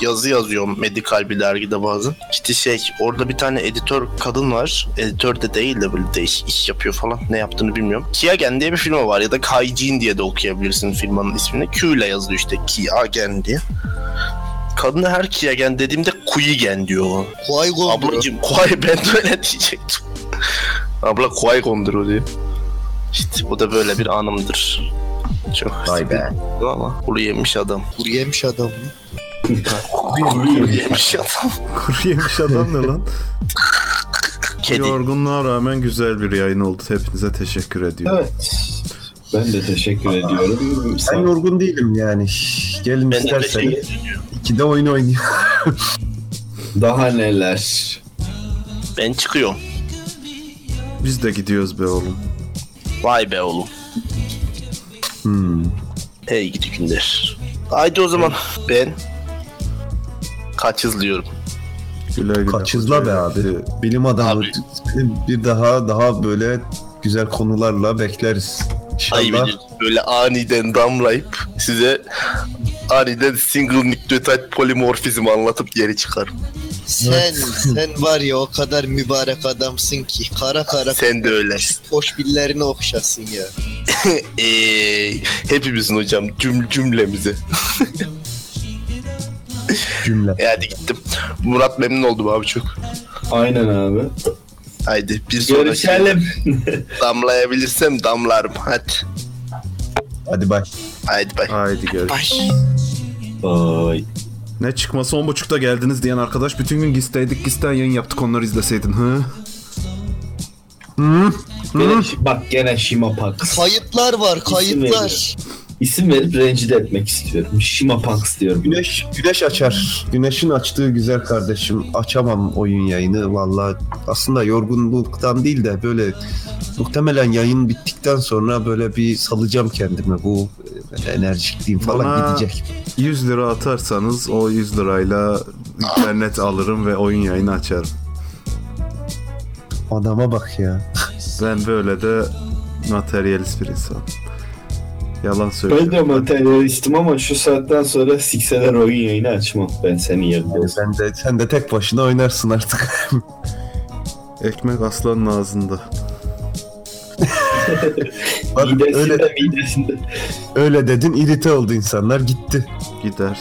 yazı yazıyorum. Medikal bir dergide bazen. İşte şey orada bir tane editör kadın var. Editör de değil de böyle değişik iş yapıyor falan. Ne yaptığını bilmiyorum. Kiagen diye bir firma var ya da Kaijin diye de okuyabilirsin firmanın ismini. Q ile yazılıyor işte Kiagen diye. Kadına her Kiagen dediğimde Kuigen diyor.
Kuay gondru.
Ablacım Kuay ben de öyle diyecektim. Abla Kuay o diyor. İşte bu da böyle bir anımdır. Çok
Vay be.
ama kuru yemiş adam.
Kuru yemiş adam mı?
Kuru yemiş adam.
Kuru yemiş adam ne lan?
Kedi.
Yorgunluğa rağmen güzel bir yayın oldu. Hepinize teşekkür ediyorum.
Evet. Ben de teşekkür ediyorum.
Ben
Sağ-
yorgun değilim yani. Gelin
Ben de
isterseniz.
teşekkür
İkide oyun oynuyor.
Daha neler?
Ben çıkıyorum.
Biz de gidiyoruz be oğlum.
Vay be oğlum.
Hmm.
Hey gidi günler. Haydi o zaman ben kaçızlıyorum.
Güle güle.
Kaçızla be abi. Bilim adamı.
Abi.
Bir daha daha böyle güzel konularla bekleriz.
Ay
İnşallah.
benim böyle aniden damlayıp size aniden single nükleotide polimorfizm anlatıp geri çıkarım.
Sen, sen var ya o kadar mübarek adamsın ki. Kara kara
Sen de öyle.
hoş billerini okşasın ya.
Eee hepimizin hocam cüm cümlemizi.
cümle.
E hadi gittim. Murat memnun oldum abi çok.
Aynen abi.
Haydi bir sonraki
Görüşelim.
damlayabilirsem damlarım. Hadi.
Hadi bay.
Haydi bay.
Haydi gel.
Bye.
Ne çıkması on buçukta geldiniz diyen arkadaş bütün gün gisteydik gisten yayın yaptık onları izleseydin. Hı?
Gene, bak gene Shimapax.
Kayıtlar var
İsim
kayıtlar.
İsim verip rencide etmek istiyorum. Shimapax diyorum.
Güneş güneş açar. Güneşin açtığı güzel kardeşim. Açamam oyun yayını vallahi. Aslında yorgunluktan değil de böyle muhtemelen yayın bittikten sonra böyle bir salacağım kendimi. Bu e, enerjikliğim falan
Bana-
gidecek.
100 lira atarsanız o 100 lirayla internet alırım ve oyun yayını açarım.
Adama bak ya.
Ben böyle de materyalist bir insanım. Yalan
Ben de
söylüyorum.
materyalistim ama şu saatten sonra sikseler oyun yayını açmam. Ben senin yerinde.
Sen de sen de tek başına oynarsın artık.
Ekmek aslanın ağzında.
Bak,
Midesinde
öyle
midesinde.
öyle dedin irite oldu insanlar gitti.
Gider.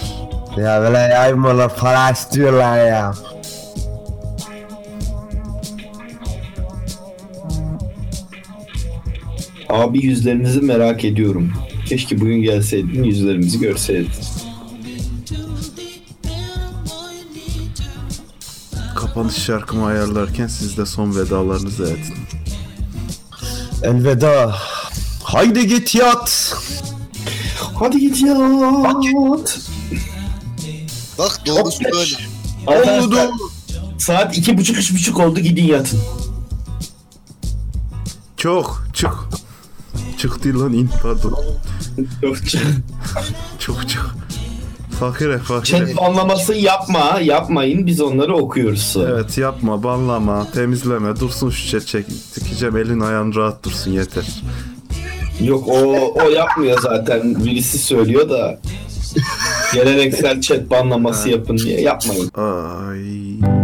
Ya böyle yaymalar para istiyorlar ya.
Abi yüzlerinizi merak ediyorum. Keşke bugün gelseydin yüzlerimizi görseydin.
Kapanış şarkımı ayarlarken siz de son vedalarınızı edin.
Elveda. Haydi git yat.
Hadi git ya.
Bak doğrusu
Çok
böyle.
Oldu.
saat iki buçuk üç buçuk oldu gidin yatın.
Çok çık. Çık değil lan in pardon.
Yok
Çok çık. Fakire fakire.
Chat anlaması yapma, yapmayın. Biz onları okuyoruz.
Evet yapma, banlama, temizleme. Dursun şu chat çek. Dikeceğim elin ayağın rahat dursun yeter.
Yok o o yapmıyor zaten. Birisi söylüyor da geleneksel chat banlaması yapın diye yapmayın.
Ay.